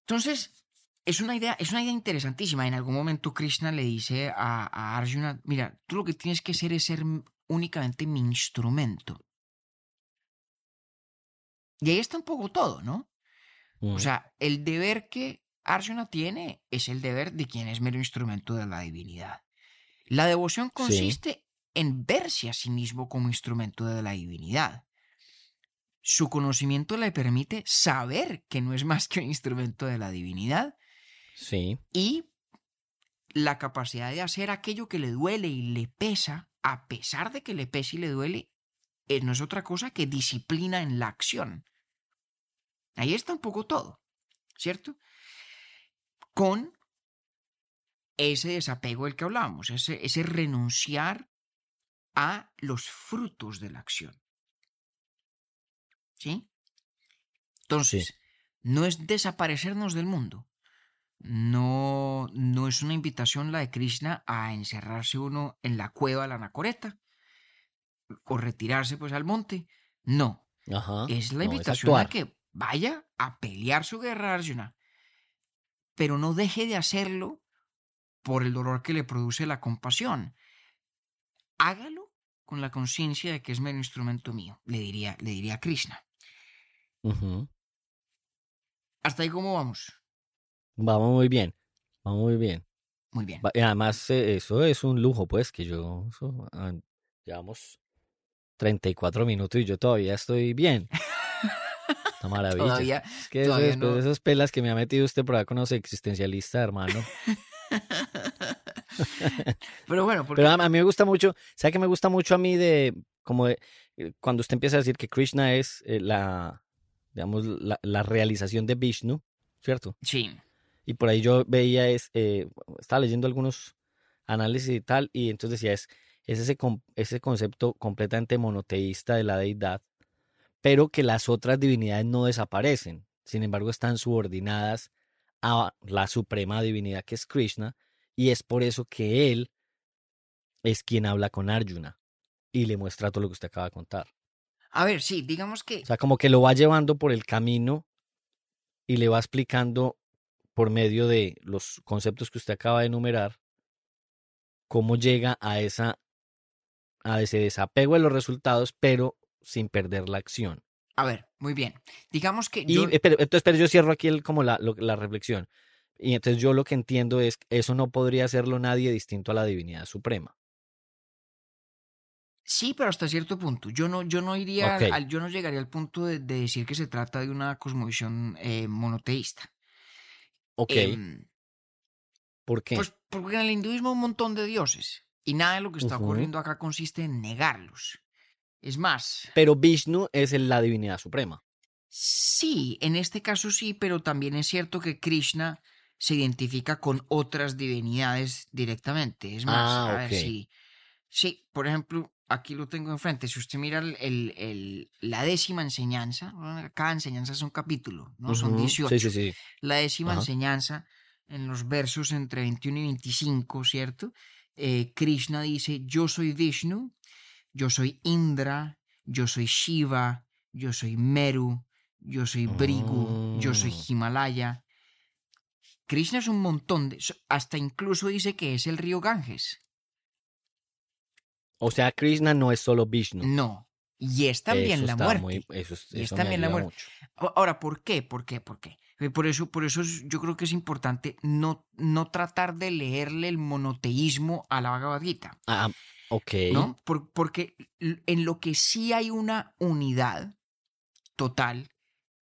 Entonces, es una idea, es una idea interesantísima. En algún momento Krishna le dice a, a Arjuna, mira, tú lo que tienes que hacer es ser únicamente mi instrumento. Y ahí está un poco todo, ¿no? O sea, el deber que Arjuna tiene es el deber de quien es mero instrumento de la divinidad. La devoción consiste en verse a sí mismo como instrumento de la divinidad. Su conocimiento le permite saber que no es más que un instrumento de la divinidad. Sí. Y la capacidad de hacer aquello que le duele y le pesa, a pesar de que le pesa y le duele, eh, no es otra cosa que disciplina en la acción. Ahí está un poco todo, ¿cierto? Con ese desapego del que hablábamos, ese, ese renunciar a los frutos de la acción. ¿Sí? Entonces, no es desaparecernos del mundo. No, no es una invitación la de Krishna a encerrarse uno en la cueva de la anacoreta o retirarse pues al monte. No. es la invitación a que Vaya a pelear su guerra, Arjuna. Pero no deje de hacerlo por el dolor que le produce la compasión. Hágalo con la conciencia de que es mero instrumento mío, le diría, le diría Krishna. ¿Hasta ahí cómo vamos? Vamos muy bien, vamos muy bien. Muy bien. Y Además, eh, eso es un lujo, pues, que yo, eso, ah, llevamos 34 minutos y yo todavía estoy bien. Una maravilla. Todavía, Es que todavía después no. de esas pelas que me ha metido usted por acá con los existencialistas, hermano. Pero bueno, porque Pero a, mí me gusta mucho, ¿sabe qué me gusta mucho a mí de, como de, eh, cuando usted empieza a decir que Krishna es eh, la, digamos, la, la realización de Vishnu, ¿cierto? sí, Y por ahí yo veía, es, eh, estaba leyendo algunos análisis y tal, y entonces decía, es, es ese, con- ese concepto completamente monoteísta de la deidad, pero que las otras divinidades no desaparecen, sin embargo están subordinadas a la suprema divinidad que es Krishna, y es por eso que él es quien habla con Arjuna y le muestra todo lo que usted acaba de contar. a ver, sí, digamos que O sea, como que lo va llevando por el camino y le va explicando por medio de los conceptos que usted acaba de enumerar cómo llega a esa a ese desapego de los resultados, pero sin perder la acción. A ver, muy bien. Digamos que Y yo, eh, pero, entonces, pero yo cierro aquí el, como la, lo- la reflexión. Y entonces yo lo que entiendo es que eso no podría hacerlo nadie distinto a la divinidad suprema. sí, pero hasta cierto punto. Yo no, yo no iría, al, yo no llegaría al punto de, de decir que se trata de una cosmovisión eh, monoteísta. Ok, Em, ¿por qué? pues porque en el hinduismo hay un montón de dioses y nada de lo que está ocurriendo acá consiste en negarlos. Es más, Pero Vishnu es la divinidad suprema. Sí, en este caso sí, pero también es cierto que Krishna se identifica con otras divinidades directamente. Es más, Ah, a ver si. Sí, por ejemplo, aquí lo tengo enfrente. Si usted mira el, el- el- la décima enseñanza, cada enseñanza es un capítulo, ¿no? Son Ujú, 18. Sí, sí, sí. La décima Ajá. enseñanza, en los versos entre 21 y 25, ¿cierto? Eh, Krishna dice, yo soy Vishnu, yo soy Indra, yo soy Shiva, yo soy Meru, yo soy Brigu, yo soy Mm. Himalaya. Krishna es un montón de... Hasta incluso dice que es el río Ganges. O sea, Krishna no es solo Vishnu. No. Y es también Eso la muerte. muy- eso es- Y es también la muerte. mucho. Ahora, ¿por qué? ¿Por qué? ¿Por qué? Eh, Por eso, por eso es- yo creo que es importante no, no tratar de leerle el monoteísmo a la Bhagavad Gita, Ah, ok. ¿no? Por- porque en lo que sí hay una unidad total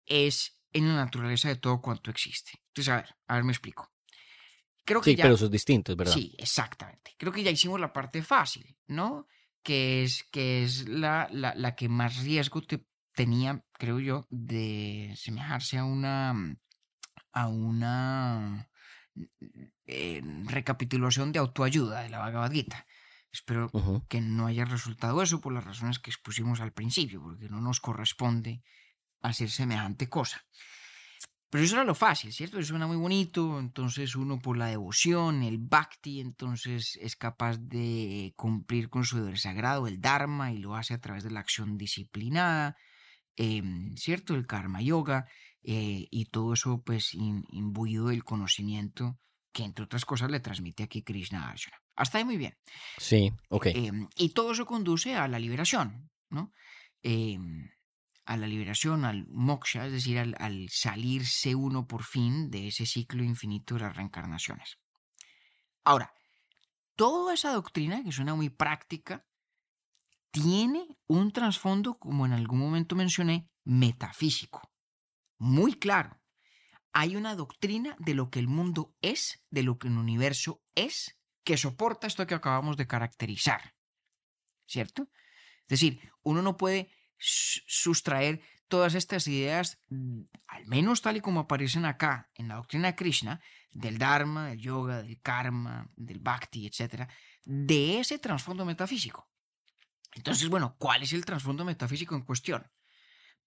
es en la naturaleza de todo cuanto existe. Entonces, a ver, a ver, me explico. Creo que Sí, ya... pero eso es distinto, es verdad. Sí, exactamente. Creo que ya hicimos la parte fácil, ¿no? Que es, que es la, la, la que más riesgo te- tenía, creo yo, de semejarse a una a una eh, recapitulación de autoayuda de la Bhagavad Gita. Espero que no haya resultado eso por las razones que expusimos al principio, porque no nos corresponde hacer semejante cosa. Pero eso era lo fácil, ¿cierto? Eso suena muy bonito, entonces uno por la devoción, el bhakti, entonces es capaz de cumplir con su deber sagrado, el dharma, y lo hace a través de la acción disciplinada, em, ¿cierto? El karma yoga, eh, y todo eso pues in- imbuido del conocimiento que entre otras cosas le transmite aquí Krishna Arjuna. Hasta ahí muy bien. Sí, ok. Em, y todo eso conduce a la liberación, ¿no? Em, a la liberación, al moksha, es decir, al, al salirse uno por fin de ese ciclo infinito de las reencarnaciones. Ahora, toda esa doctrina, que suena muy práctica, tiene un trasfondo, como en algún momento mencioné, metafísico. Muy claro. Hay una doctrina de lo que el mundo es, de lo que el universo es, que soporta esto que acabamos de caracterizar. ¿Cierto? Es decir, uno no puede sustraer todas estas ideas, mm, al menos tal y como aparecen acá en la doctrina de Krishna, del Dharma, del yoga, del karma, del bhakti, etc., de ese trasfondo metafísico. Entonces, bueno, ¿cuál es el trasfondo metafísico en cuestión?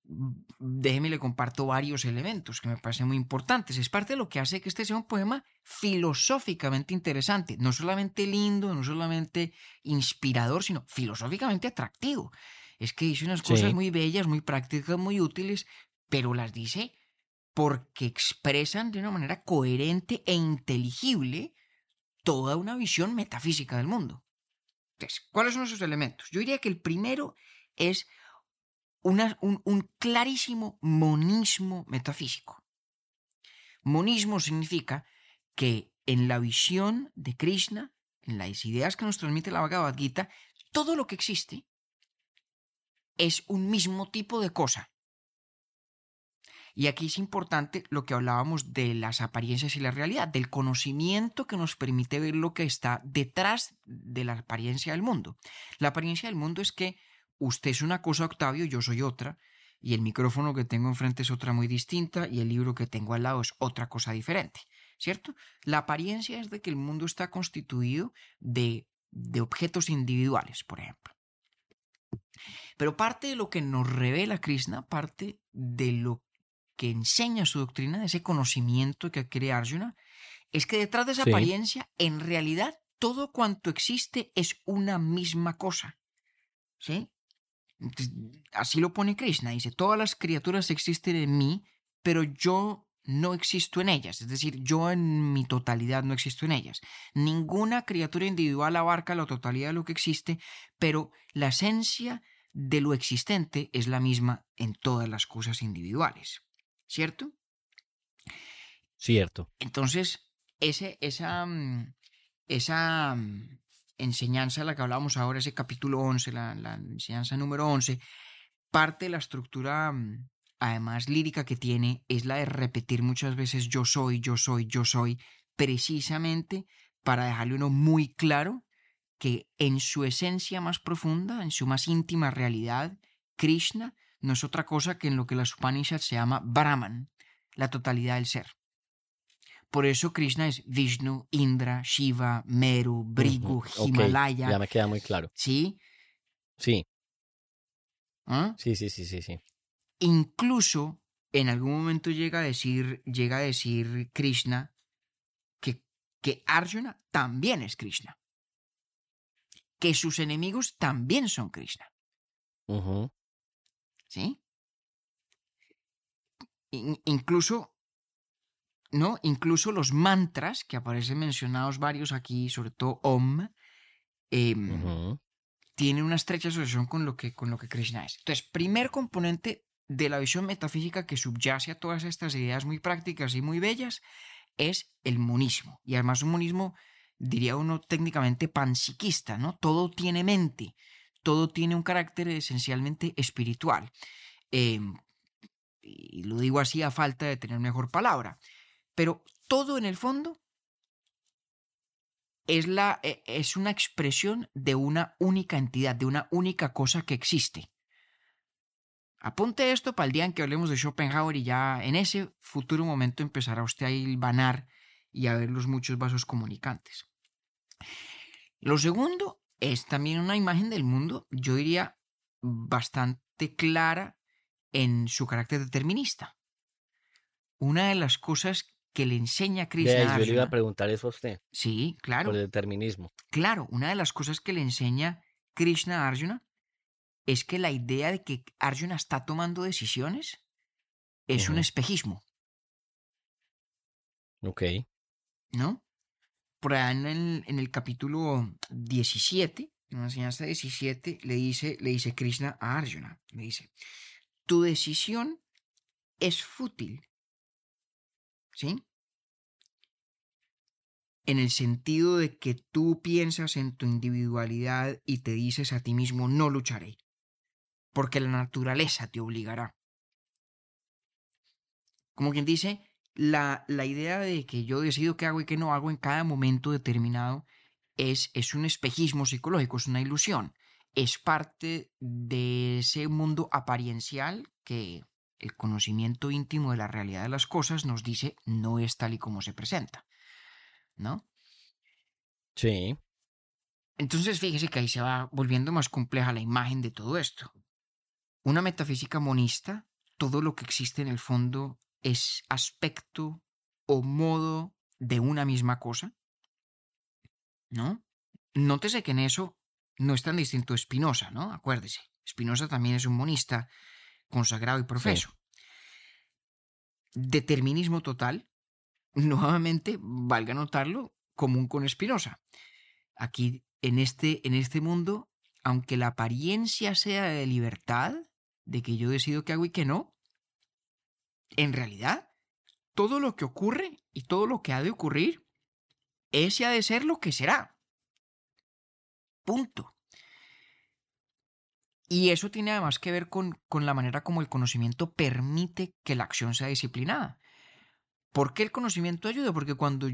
Déjeme le comparto varios elementos que me parecen muy importantes. Es parte de lo que hace que este sea un poema filosóficamente interesante, no solamente lindo, no solamente inspirador, sino filosóficamente atractivo. Es que dice unas cosas Sí. muy bellas, muy prácticas, muy útiles, pero las dice porque expresan de una manera coherente e inteligible toda una visión metafísica del mundo. Entonces, ¿cuáles son esos elementos? Yo diría que el primero es un, un clarísimo monismo metafísico. Monismo significa que en la visión de Krishna, en las ideas que nos transmite la Bhagavad Gita, todo lo que existe es un mismo tipo de cosa. Y aquí es importante lo que hablábamos de las apariencias y la realidad, del conocimiento que nos permite ver lo que está detrás de la apariencia del mundo. La apariencia del mundo es que usted es una cosa, Octavio, yo soy otra, y el micrófono que tengo enfrente es otra muy distinta, y el libro que tengo al lado es otra cosa diferente, ¿cierto? La apariencia es de que el mundo está constituido de, de objetos individuales, por ejemplo. Pero parte de lo que nos revela Krishna, parte de lo que enseña su doctrina, de ese conocimiento que adquiere Arjuna, es que detrás de esa Sí. apariencia, en realidad, todo cuanto existe es una misma cosa. ¿Sí? Entonces, Así lo pone Krishna. Dice, todas las criaturas existen en mí, pero yo no existo en ellas. Es decir, yo en mi totalidad no existo en ellas. Ninguna criatura individual abarca la totalidad de lo que existe, pero la esencia de lo existente es la misma en todas las cosas individuales. ¿Cierto? Cierto. Entonces, ese, esa, mm, esa mm, enseñanza de la que hablábamos ahora, ese capítulo 11, la, enseñanza número 11, parte de la estructura, mm, además lírica que tiene, es la de repetir muchas veces yo soy, yo soy, yo soy, precisamente para dejarle uno muy claro que en su esencia más profunda, en su más íntima realidad, Krishna no es otra cosa que en lo que las Upanishads se llama Brahman, la totalidad del ser. Por eso Krishna es Vishnu, Indra, Shiva, Meru, Brigu, Himalaya. Ya me queda muy claro. ¿Sí? Sí, ¿Ah? sí, sí, sí, sí, sí. Incluso en algún momento llega a decir, llega a decir Krishna que, que Arjuna también es Krishna. Que sus enemigos también son Krishna. Ujú, ¿Sí? In- incluso, ¿no? Incluso los mantras que aparecen mencionados varios aquí, sobre todo Om, em, tienen una estrecha asociación con lo que, con lo que Krishna es. Entonces, primer componente de la visión metafísica que subyace a todas estas ideas muy prácticas y muy bellas es el monismo. Y además un monismo, diría uno técnicamente panpsiquista, ¿no? Todo tiene mente, todo tiene un carácter esencialmente espiritual. Em, y lo digo así a falta de tener mejor palabra. Pero todo en el fondo es, la, e- es una expresión de una única entidad, de una única cosa que existe. Apunte esto para el día en que hablemos de Schopenhauer y ya en ese futuro momento empezará usted a hilvanar y a ver los muchos vasos comunicantes. Lo segundo es también una imagen del mundo, yo diría, bastante clara en su carácter determinista. Una de las cosas que le enseña Krishna a yo le iba a preguntar eso a usted, Sí, claro. por el determinismo. Claro, una de las cosas que le enseña Krishna a Arjuna es que la idea de que Arjuna está tomando decisiones es un espejismo, Ok. ¿no? Por allá en el, en el capítulo 17, en la enseñanza 17, le dice, le dice Krishna a Arjuna, le dice, tu decisión es fútil, ¿sí? En el sentido de que tú piensas en tu individualidad y te dices a ti mismo, no lucharé, porque la naturaleza te obligará. Como quien dice, la, la idea de que yo decido qué hago y qué no hago en cada momento determinado es, es un espejismo psicológico, es una ilusión. Es parte de ese mundo apariencial que el conocimiento íntimo de la realidad de las cosas nos dice no es tal y como se presenta. ¿No? Sí. Entonces fíjese que ahí se va volviendo más compleja la imagen de todo esto. Una metafísica monista, todo lo que existe en el fondo es aspecto o modo de una misma cosa. ¿No? Nótese que en eso no es tan distinto Spinoza, ¿no? Acuérdese, Spinoza también es un monista consagrado y profeso. Determinismo total, nuevamente, valga notarlo, común con Spinoza. Aquí, en este, en este mundo, aunque la apariencia sea de libertad, de que yo decido qué hago y qué no, en realidad todo lo que ocurre y todo lo que ha de ocurrir, ese ha de ser lo que será. Punto. Y eso tiene además que ver con, con, la manera como el conocimiento permite que la acción sea disciplinada. ¿Por qué el conocimiento ayuda? Porque cuando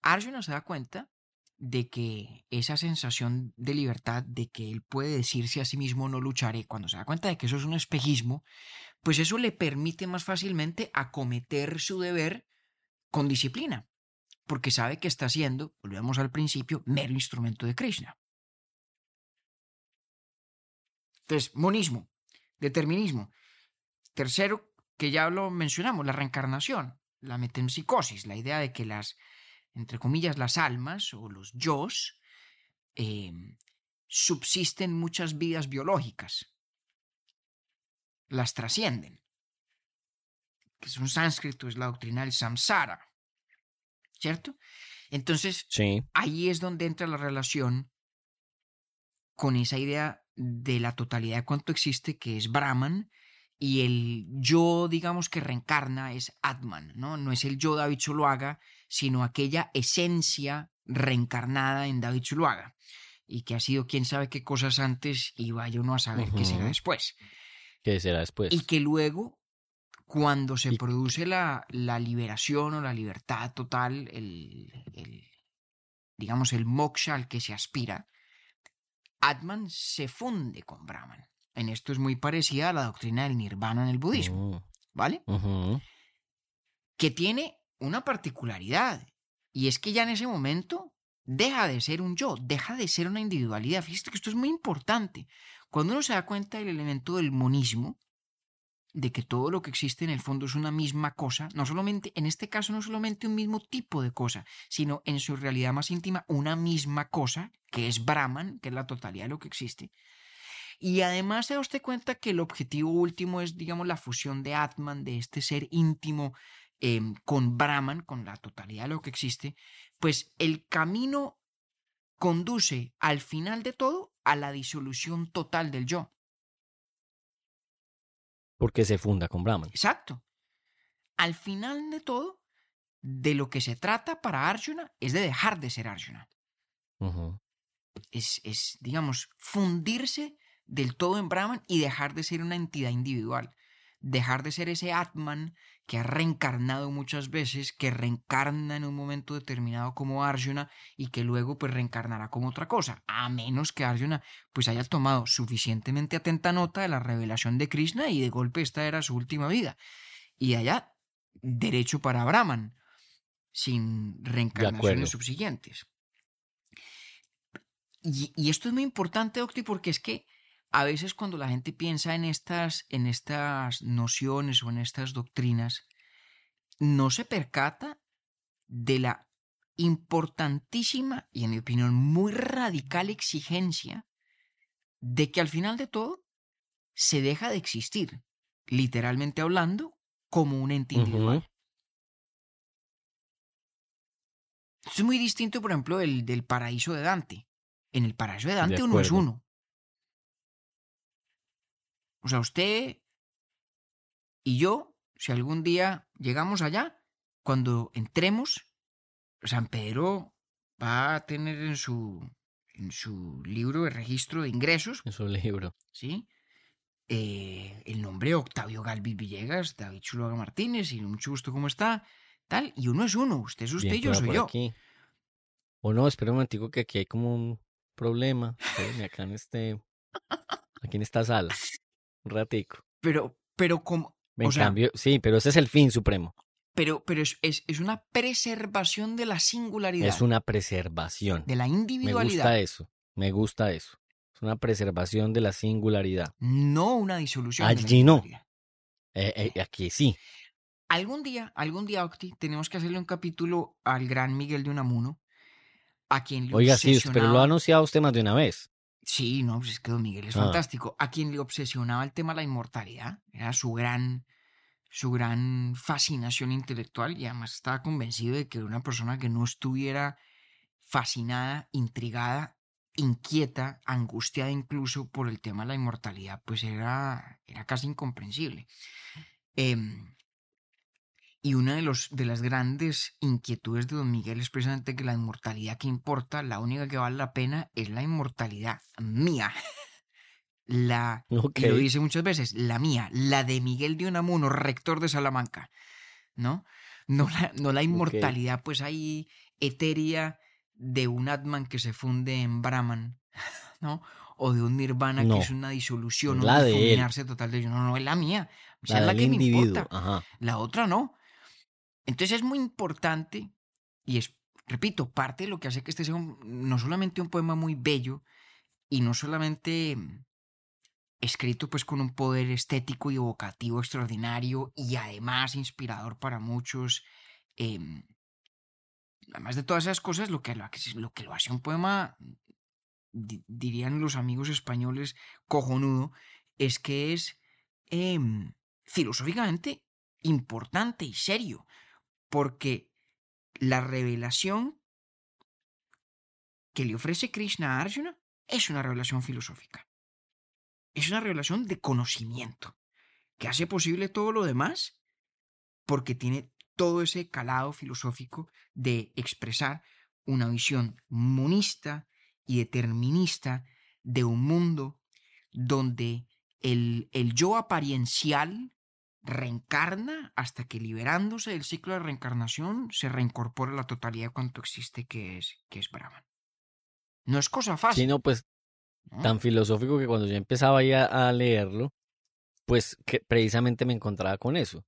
Arjuna se da cuenta de que esa sensación de libertad, de que él puede decirse a sí mismo no lucharé, cuando se da cuenta de que eso es un espejismo, pues eso le permite más fácilmente acometer su deber con disciplina, porque sabe que está siendo, volvemos al principio, mero instrumento de Krishna. Entonces, monismo, determinismo. Tercero, que ya lo mencionamos, la reencarnación, la metempsicosis, la idea de que las, entre comillas, las almas o los yos eh, subsisten muchas vidas biológicas, las trascienden, que es un sánscrito, es la doctrina del samsara, ¿cierto? Entonces, ahí es donde entra la relación con esa idea de la totalidad de cuanto existe, que es Brahman, y el yo, digamos, que reencarna es Atman, ¿no? No es el yo David Zuluaga, sino aquella esencia reencarnada en David Zuluaga, y que ha sido quién sabe qué cosas antes y vaya uno a saber qué será después. ¿Qué será después? Y que luego, cuando se produce la, la, liberación o la libertad total, el, el, digamos, el moksha al que se aspira, Atman se funde con Brahman. En esto es muy parecida a la doctrina del nirvana en el budismo, Mm, ¿vale? Que tiene una particularidad, y es que ya en ese momento deja de ser un yo, deja de ser una individualidad. Fíjate que esto es muy importante. Cuando uno se da cuenta del elemento del monismo, de que todo lo que existe en el fondo es una misma cosa, no solamente, en este caso, no solamente un mismo tipo de cosa, sino en su realidad más íntima, una misma cosa, que es Brahman, que es la totalidad de lo que existe. Y además se usted cuenta que el objetivo último es, digamos, la fusión de Atman, de este ser íntimo, eh, con Brahman, con la totalidad de lo que existe, pues el camino conduce al final de todo a la disolución total del yo. Porque se funda con Brahman. Exacto. Al final de todo, de lo que se trata para Arjuna es de dejar de ser Arjuna. Es, es, digamos, fundirse del todo en Brahman y dejar de ser una entidad individual. Dejar de ser ese Atman que ha reencarnado muchas veces, que reencarna en un momento determinado como Arjuna y que luego pues reencarnará como otra cosa, a menos que Arjuna pues haya tomado suficientemente atenta nota de la revelación de Krishna y de golpe esta era su última vida. Y allá, derecho para Brahman, sin reencarnaciones subsiguientes. Y, y esto es muy importante, Octi, porque es que a veces cuando la gente piensa en estas, en estas nociones o en estas doctrinas, no se percata de la importantísima y, en mi opinión, muy radical exigencia de que al final de todo se deja de existir, literalmente hablando, como un ente individual. Ujú. Esto es muy distinto, por ejemplo, del, del paraíso de Dante. En el paraíso de De Dante uno es uno. O sea, usted y yo, si algún día llegamos allá, cuando entremos, San Pedro va a tener en su, en su libro de registro de ingresos, Es un libro. ¿sí? Eh, el nombre Octavio Galvis Villegas, David Chuluaga Martínez, y mucho gusto, ¿cómo está? Tal, y uno es uno, usted es usted Bien y yo soy yo. Aquí. O no, espera un momentico que aquí hay como un problema. Espérame, acá en este. Aquí en esta sala. Un ratico. Pero, pero como, En O sea- cambio, sí, pero ese es el fin supremo. pero, pero es, es, es una preservación de la singularidad, Es una preservación. de la Me individualidad, gusta eso. Me gusta eso. Es una preservación de la singularidad. no una disolución. de la Allí no. Eh, eh, aquí sí. Algún día, algún día, Octi, tenemos que hacerle un capítulo al gran Miguel de Unamuno, a quien le Oiga, sí, pero lo ha anunciado usted más de una vez. Sí, no, pues es que Don Miguel es Ah. fantástico. A quien le obsesionaba el tema de la inmortalidad, era su gran, su gran fascinación intelectual y además estaba convencido de que una persona que no estuviera fascinada, intrigada, inquieta, angustiada incluso por el tema de la inmortalidad, pues era, era casi incomprensible. Em, Y una de, los, de las grandes inquietudes de don Miguel es precisamente que la inmortalidad que importa, la única que vale la pena es la inmortalidad mía. La, Ok. y lo dice muchas veces, la mía, la de Miguel de Unamuno, rector de Salamanca, ¿no? No la, no la inmortalidad, pues ahí etérea de un Atman que se funde en Brahman, ¿no? O de un Nirvana No. que es una disolución, un La él. difuminarse total de No, no, es la mía. Esa La es la que me importa Ajá. la otra no. Entonces es muy importante y es, repito, parte de lo que hace que este sea un- no solamente un poema muy bello y no solamente mm, escrito pues con un poder estético y evocativo extraordinario y además inspirador para muchos. em, además de todas esas cosas, lo que lo, que- lo hace un poema, di- dirían los amigos españoles, cojonudo, es que es em, filosóficamente importante y serio, porque la revelación que le ofrece Krishna a Arjuna es una revelación filosófica. Es una revelación de conocimiento, que hace posible todo lo demás porque tiene todo ese calado filosófico de expresar una visión monista y determinista de un mundo donde el, el yo apariencial reencarna hasta que liberándose del ciclo de reencarnación se reincorpora la totalidad de cuanto existe que es, que es Brahman. No es cosa fácil. Sí, no, pues ¿no? tan filosófico que cuando yo empezaba ahí a, leerlo, pues que precisamente me encontraba con eso,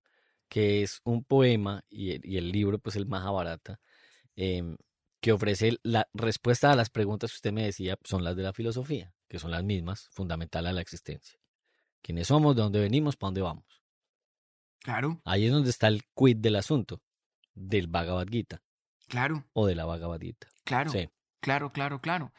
que es un poema y el, y el libro, pues el Mahabharata, em, que ofrece la respuesta a las preguntas que usted me decía, son las de la filosofía, que son las mismas, fundamentales a la existencia. ¿Quiénes somos? ¿De dónde venimos? ¿Para dónde vamos? Claro, Ahí es donde está el quid del asunto, del Bhagavad Gita claro, o de la Bhagavad Gita. claro. Sí. Claro, claro, claro.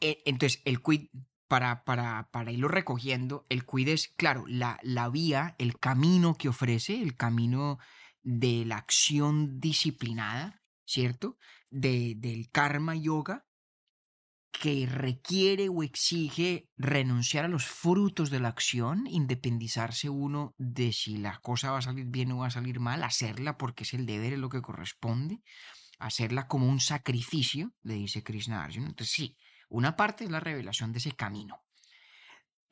Eh, entonces, el quid, para, para, para irlo recogiendo, el quid es, claro, la, la vía, el camino que ofrece, el camino de la acción disciplinada, ¿cierto? De, del karma yoga, que requiere o exige renunciar a los frutos de la acción, independizarse uno de si la cosa va a salir bien o va a salir mal, hacerla porque es el deber, es lo que corresponde hacerla como un sacrificio, le dice Krishna Arjuna. Entonces, sí, una parte es la revelación de ese camino.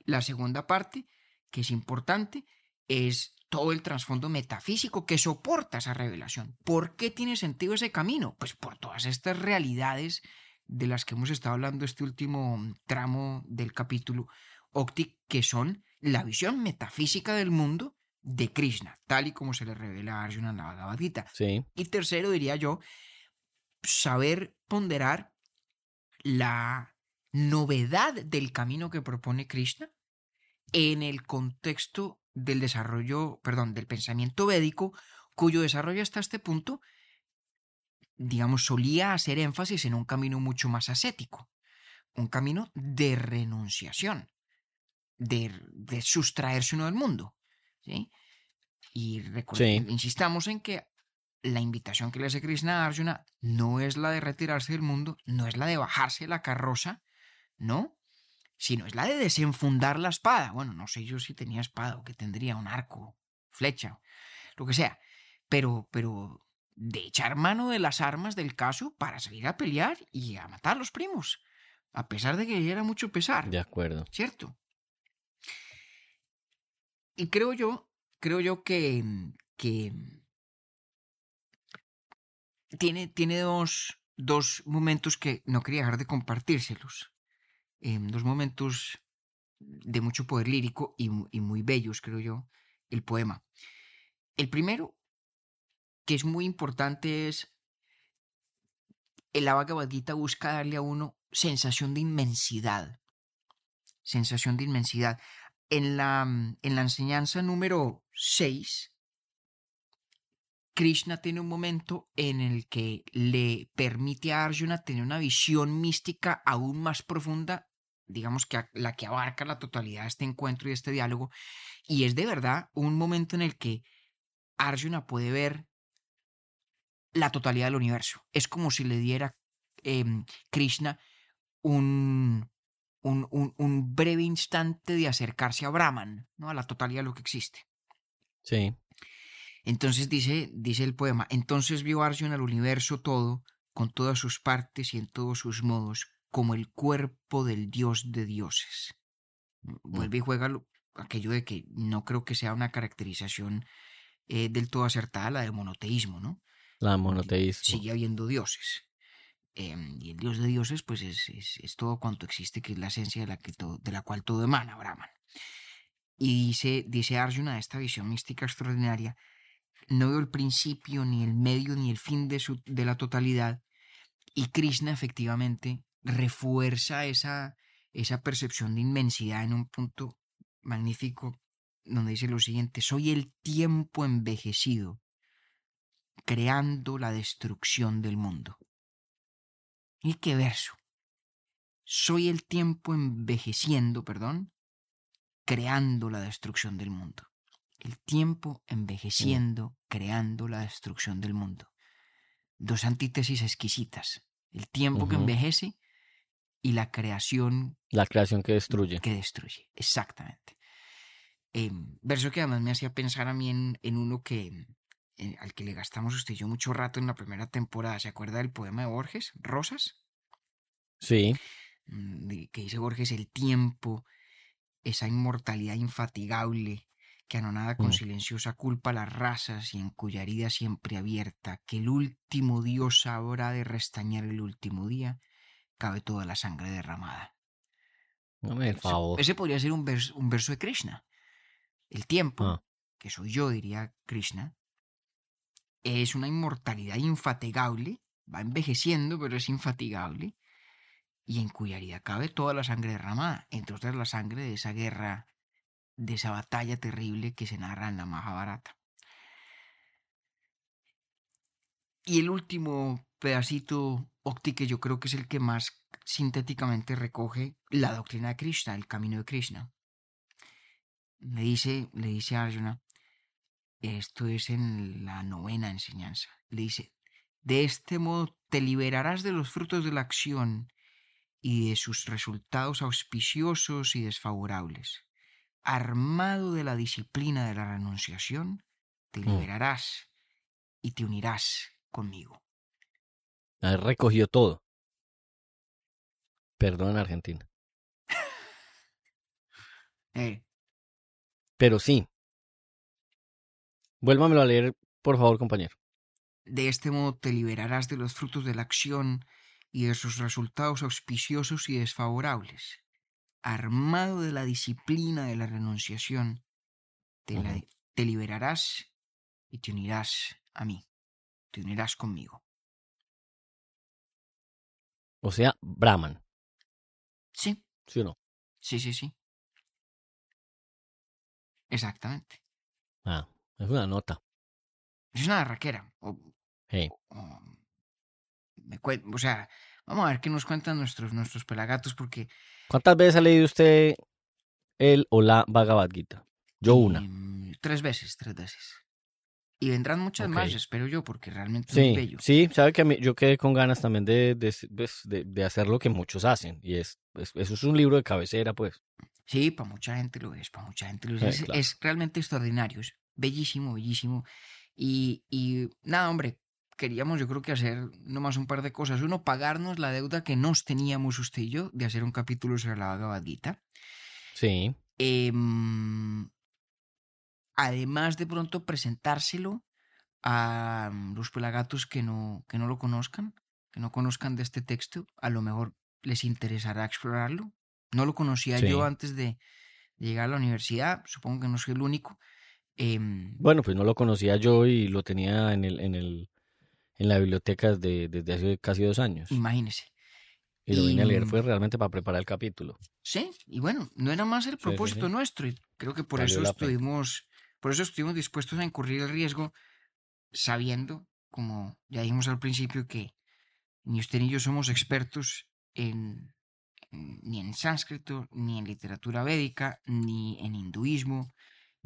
La segunda parte, que es importante, es todo el trasfondo metafísico que soporta esa revelación. ¿Por qué tiene sentido ese camino? Pues por todas estas realidades de las que hemos estado hablando este último tramo del capítulo Octi, que son la visión metafísica del mundo de Krishna, tal y como se le revela a Arjuna en la Bhagavad Gita. Sí, Y tercero, diría yo, saber ponderar la novedad del camino que propone Krishna en el contexto del desarrollo, perdón, del pensamiento védico, cuyo desarrollo hasta este punto, digamos, solía hacer énfasis en un camino mucho más ascético, un camino de renunciación, de, de sustraerse uno del mundo. ¿sí? Y Sí. insistamos en que la invitación que le hace Krishna a Arjuna no es la de retirarse del mundo, no es la de bajarse la carroza, no, sino es la de desenfundar la espada. Bueno, no sé yo si tenía espada o que tendría un arco, flecha, lo que sea, pero, pero de echar mano de las armas del caso para salir a pelear y a matar a los primos, a pesar de que era mucho pesar. de acuerdo. ¿cierto? Y creo yo, creo yo que, que tiene, tiene dos, dos momentos que no quería dejar de compartírselos. Em, dos momentos de mucho poder lírico y, y muy bellos, creo yo, el poema. El primero, que es muy importante, es el Bhagavad Gita busca darle a uno sensación de inmensidad. Sensación de inmensidad. En la, mm, en la enseñanza número 6, Krishna tiene un momento en el que le permite a Arjuna tener una visión mística aún más profunda, digamos que la que abarca la totalidad de este encuentro y este diálogo, y es de verdad un momento en el que Arjuna puede ver la totalidad del universo. Es como si le diera em, Krishna un, un, un- un breve instante de acercarse a Brahman, ¿no? a la totalidad de lo que existe. Sí, Entonces dice, dice el poema, entonces vio Arjuna al universo todo, con todas sus partes y en todos sus modos, como el cuerpo del dios de dioses. Vuelve y juega lo- aquello de que no creo que sea una caracterización eh, del todo acertada la de monoteísmo, ¿no? La monoteísmo. Sigue habiendo dioses. Em, y el dios de dioses, pues es, es- todo cuanto existe, que es la esencia de la, que de la cual todo emana, Brahman. Y dice, dice Arjuna, esta visión mística extraordinaria, no veo el principio, ni el medio, ni el fin de, su, de la totalidad. Y Krishna efectivamente refuerza esa, esa percepción de inmensidad en un punto magnífico donde dice lo siguiente, soy el tiempo envejecido, creando la destrucción del mundo. ¿Y qué verso? Soy el tiempo envejeciendo, perdón, creando la destrucción del mundo. El tiempo envejeciendo, creando la destrucción del mundo. Dos antítesis exquisitas. El tiempo que envejece y la creación La creación que destruye. que destruye. Exactamente. Eh, verso que además me hacía pensar a mí en, en uno que eh, al que le gastamos usted y yo mucho rato en la primera temporada. ¿Se acuerda del poema de Borges, Rosas? Sí. Mm, que dice Borges, el tiempo, esa inmortalidad infatigable que anonada con Mm. silenciosa culpa las razas y en cuya herida siempre abierta, que el último Dios habrá de restañar el último día, cabe toda la sangre derramada. El Ese- favor. Ese podría ser un verso, un verso de Krishna. El tiempo, Ah. que soy yo, diría Krishna, es una inmortalidad infatigable, va envejeciendo, pero es infatigable, y en cuya herida cabe toda la sangre derramada, entre otras la sangre de esa guerra, de esa batalla terrible que se narra en la Mahabharata. Y el último pedacito, que yo creo que es el que más sintéticamente recoge la doctrina de Krishna, el camino de Krishna. Le dice, le dice a Arjuna, esto es en la novena enseñanza, le dice, de este modo te liberarás de los frutos de la acción y de sus resultados auspiciosos y desfavorables. Armado de la disciplina de la renunciación, te Mm. liberarás y te unirás conmigo. Ha recogido todo. Perdón, Argentina. Eh, Pero sí. Vuélvamelo a leer, por favor, compañero. De este modo te liberarás de los frutos de la acción y de sus resultados auspiciosos y desfavorables. Armado de la disciplina de la renunciación, te, la- te liberarás y te unirás a mí. Te unirás conmigo. O sea, Brahman. Sí, ¿Sí o no? sí, sí, sí. Exactamente. Ah, es una nota. Es una raquera. O, Hey. o- me o sea, vamos a ver qué nos cuentan nuestros, nuestros pelagatos, porque ¿Cuántas veces ha leído usted el o la Bhagavad Gita? Yo una. Em, tres veces, tres veces. Y vendrán muchas más, espero yo, porque realmente es Sí, bello. sí, sabe que a mí, yo quedé con ganas también de, de, pues, de- de hacer lo que muchos hacen. Y es, es- eso es un libro de cabecera, pues. Sí, para mucha gente lo es, para mucha gente lo es. Eh, es, claro. es realmente extraordinario, es bellísimo, bellísimo. Y, y nada, hombre, queríamos yo creo que hacer nomás un par de cosas. Uno, pagarnos la deuda que nos teníamos usted y yo de hacer un capítulo sobre la Bhagavad Gita. Sí. Em, además de pronto presentárselo a mm, los pelagatos que no, que no lo conozcan, que no conozcan de este texto, a lo mejor les interesará explorarlo. No lo conocía Sí. yo antes de, de llegar a la universidad, supongo que no soy el único. Em, Bueno, pues no lo conocía yo y lo tenía en el, en el, en la biblioteca de- desde hace casi dos años. imagínese. Y lo vine a leer fue realmente para preparar el capítulo. Sí, y bueno, no era más el sí, propósito sí. nuestro y creo que por Valió eso estuvimos, por eso estuvimos dispuestos a incurrir el riesgo, sabiendo, como ya dijimos al principio, que ni usted ni yo somos expertos en, en- ni en sánscrito, ni en literatura védica, ni en hinduismo,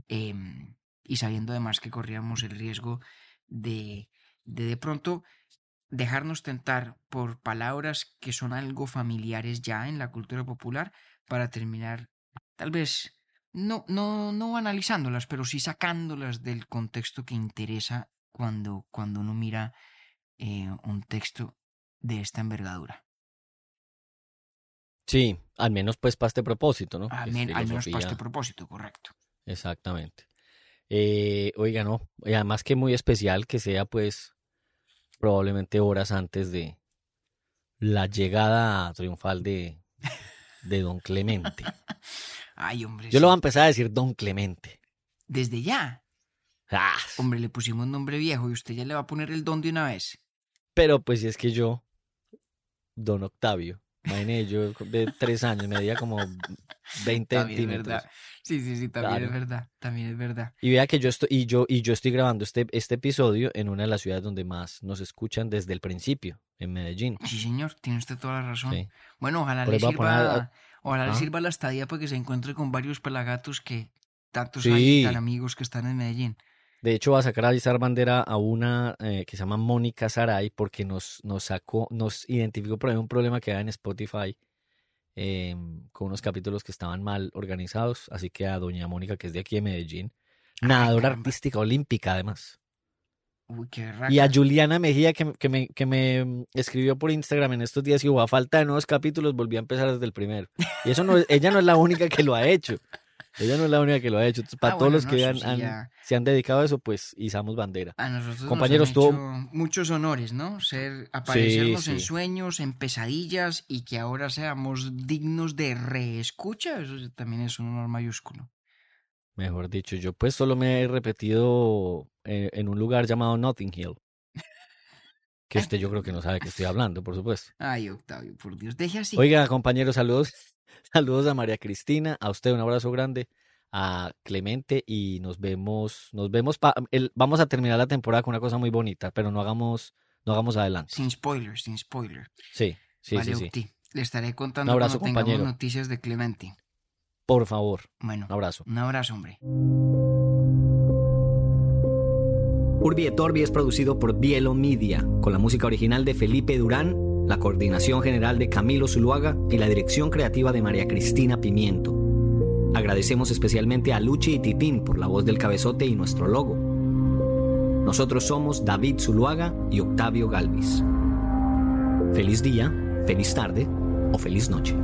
em, y sabiendo además que corríamos el riesgo de de, de pronto dejarnos tentar por palabras que son algo familiares ya en la cultura popular para terminar tal vez no, no, no analizándolas, pero sí sacándolas del contexto que interesa cuando, cuando uno mira eh, un texto de esta envergadura. Sí, al menos pues para este propósito, ¿no? Al, men- al menos para este propósito, correcto. Exactamente. Eh, oiga, no, y además que muy especial que sea pues probablemente horas antes de la llegada triunfal de, de Don Clemente. Ay, hombre. Yo sí. lo voy a empezar a decir Don Clemente. Desde ya. Ah, Hombre, le pusimos nombre viejo y usted ya le va a poner el don de una vez. pero pues si es que yo, Don Octavio, imagínate, yo de tres años, medía como 20 También es centímetros. Sí, sí, sí, también es verdad. También es verdad. Y vea que yo estoy, y yo, y yo estoy grabando este, este episodio en una de las ciudades donde más nos escuchan desde el principio, en Medellín. Sí, señor, tiene usted toda la razón. Sí. Bueno, ojalá le sirva, a- ojalá le ¿Ah? sirva la estadía para que se encuentre con varios pelagatos que tantos Sí. hay y tan amigos que están en Medellín. De hecho, va a sacar a izar bandera a una eh, que se llama Mónica Saray porque nos, nos sacó, nos identificó por ahí un problema que hay en Spotify eh, con unos capítulos que estaban mal organizados. Así que a doña Mónica, que es de aquí de Medellín, nadadora artística olímpica además. Uy, qué Y a. Juliana Mejía, que, me- que, me, que me mm, escribió por Instagram en estos días y hubo a falta de nuevos capítulos, volví a empezar desde el primero. Y eso no, ella no es la única que lo ha hecho. Ella no es la única que lo ha hecho. Entonces, para Ah, todos bueno, los que eso han- sí han- ya- se han dedicado a eso, pues izamos bandera. A nosotros Compañeros, nos han hecho muchos honores, ¿no? Ser, aparecernos en sí. sueños, en pesadillas y que ahora seamos dignos de reescucha. Eso también es un honor mayúsculo. Mejor dicho, yo pues solo me he repetido eh, en un lugar llamado Notting Hill. Que usted yo creo que no sabe de qué estoy hablando, por supuesto. Ay, Octavio, por Dios, deje así. Oiga, compañeros, saludos. Saludos a María Cristina, a usted un abrazo grande, a Clemente y nos vemos, nos vemos, pa- el- vamos a terminar la temporada con una cosa muy bonita, pero no hagamos, no hagamos adelante. Sin spoilers, sin spoilers. Sí, sí, vale, sí, sí. Le estaré contando abrazo, cuando tengamos compañero. noticias de Clemente. Por favor, Bueno, un abrazo. un abrazo, hombre. Urbi et Orbi es producido por Bielo Media, con la música original de Felipe Durán, la coordinación general de Camilo Zuluaga y la dirección creativa de María Cristina Pimiento. Agradecemos especialmente a Luchi y Tipín por la voz del cabezote y nuestro logo. Nosotros somos David Zuluaga y Octavio Galvis. Feliz día, feliz tarde o feliz noche.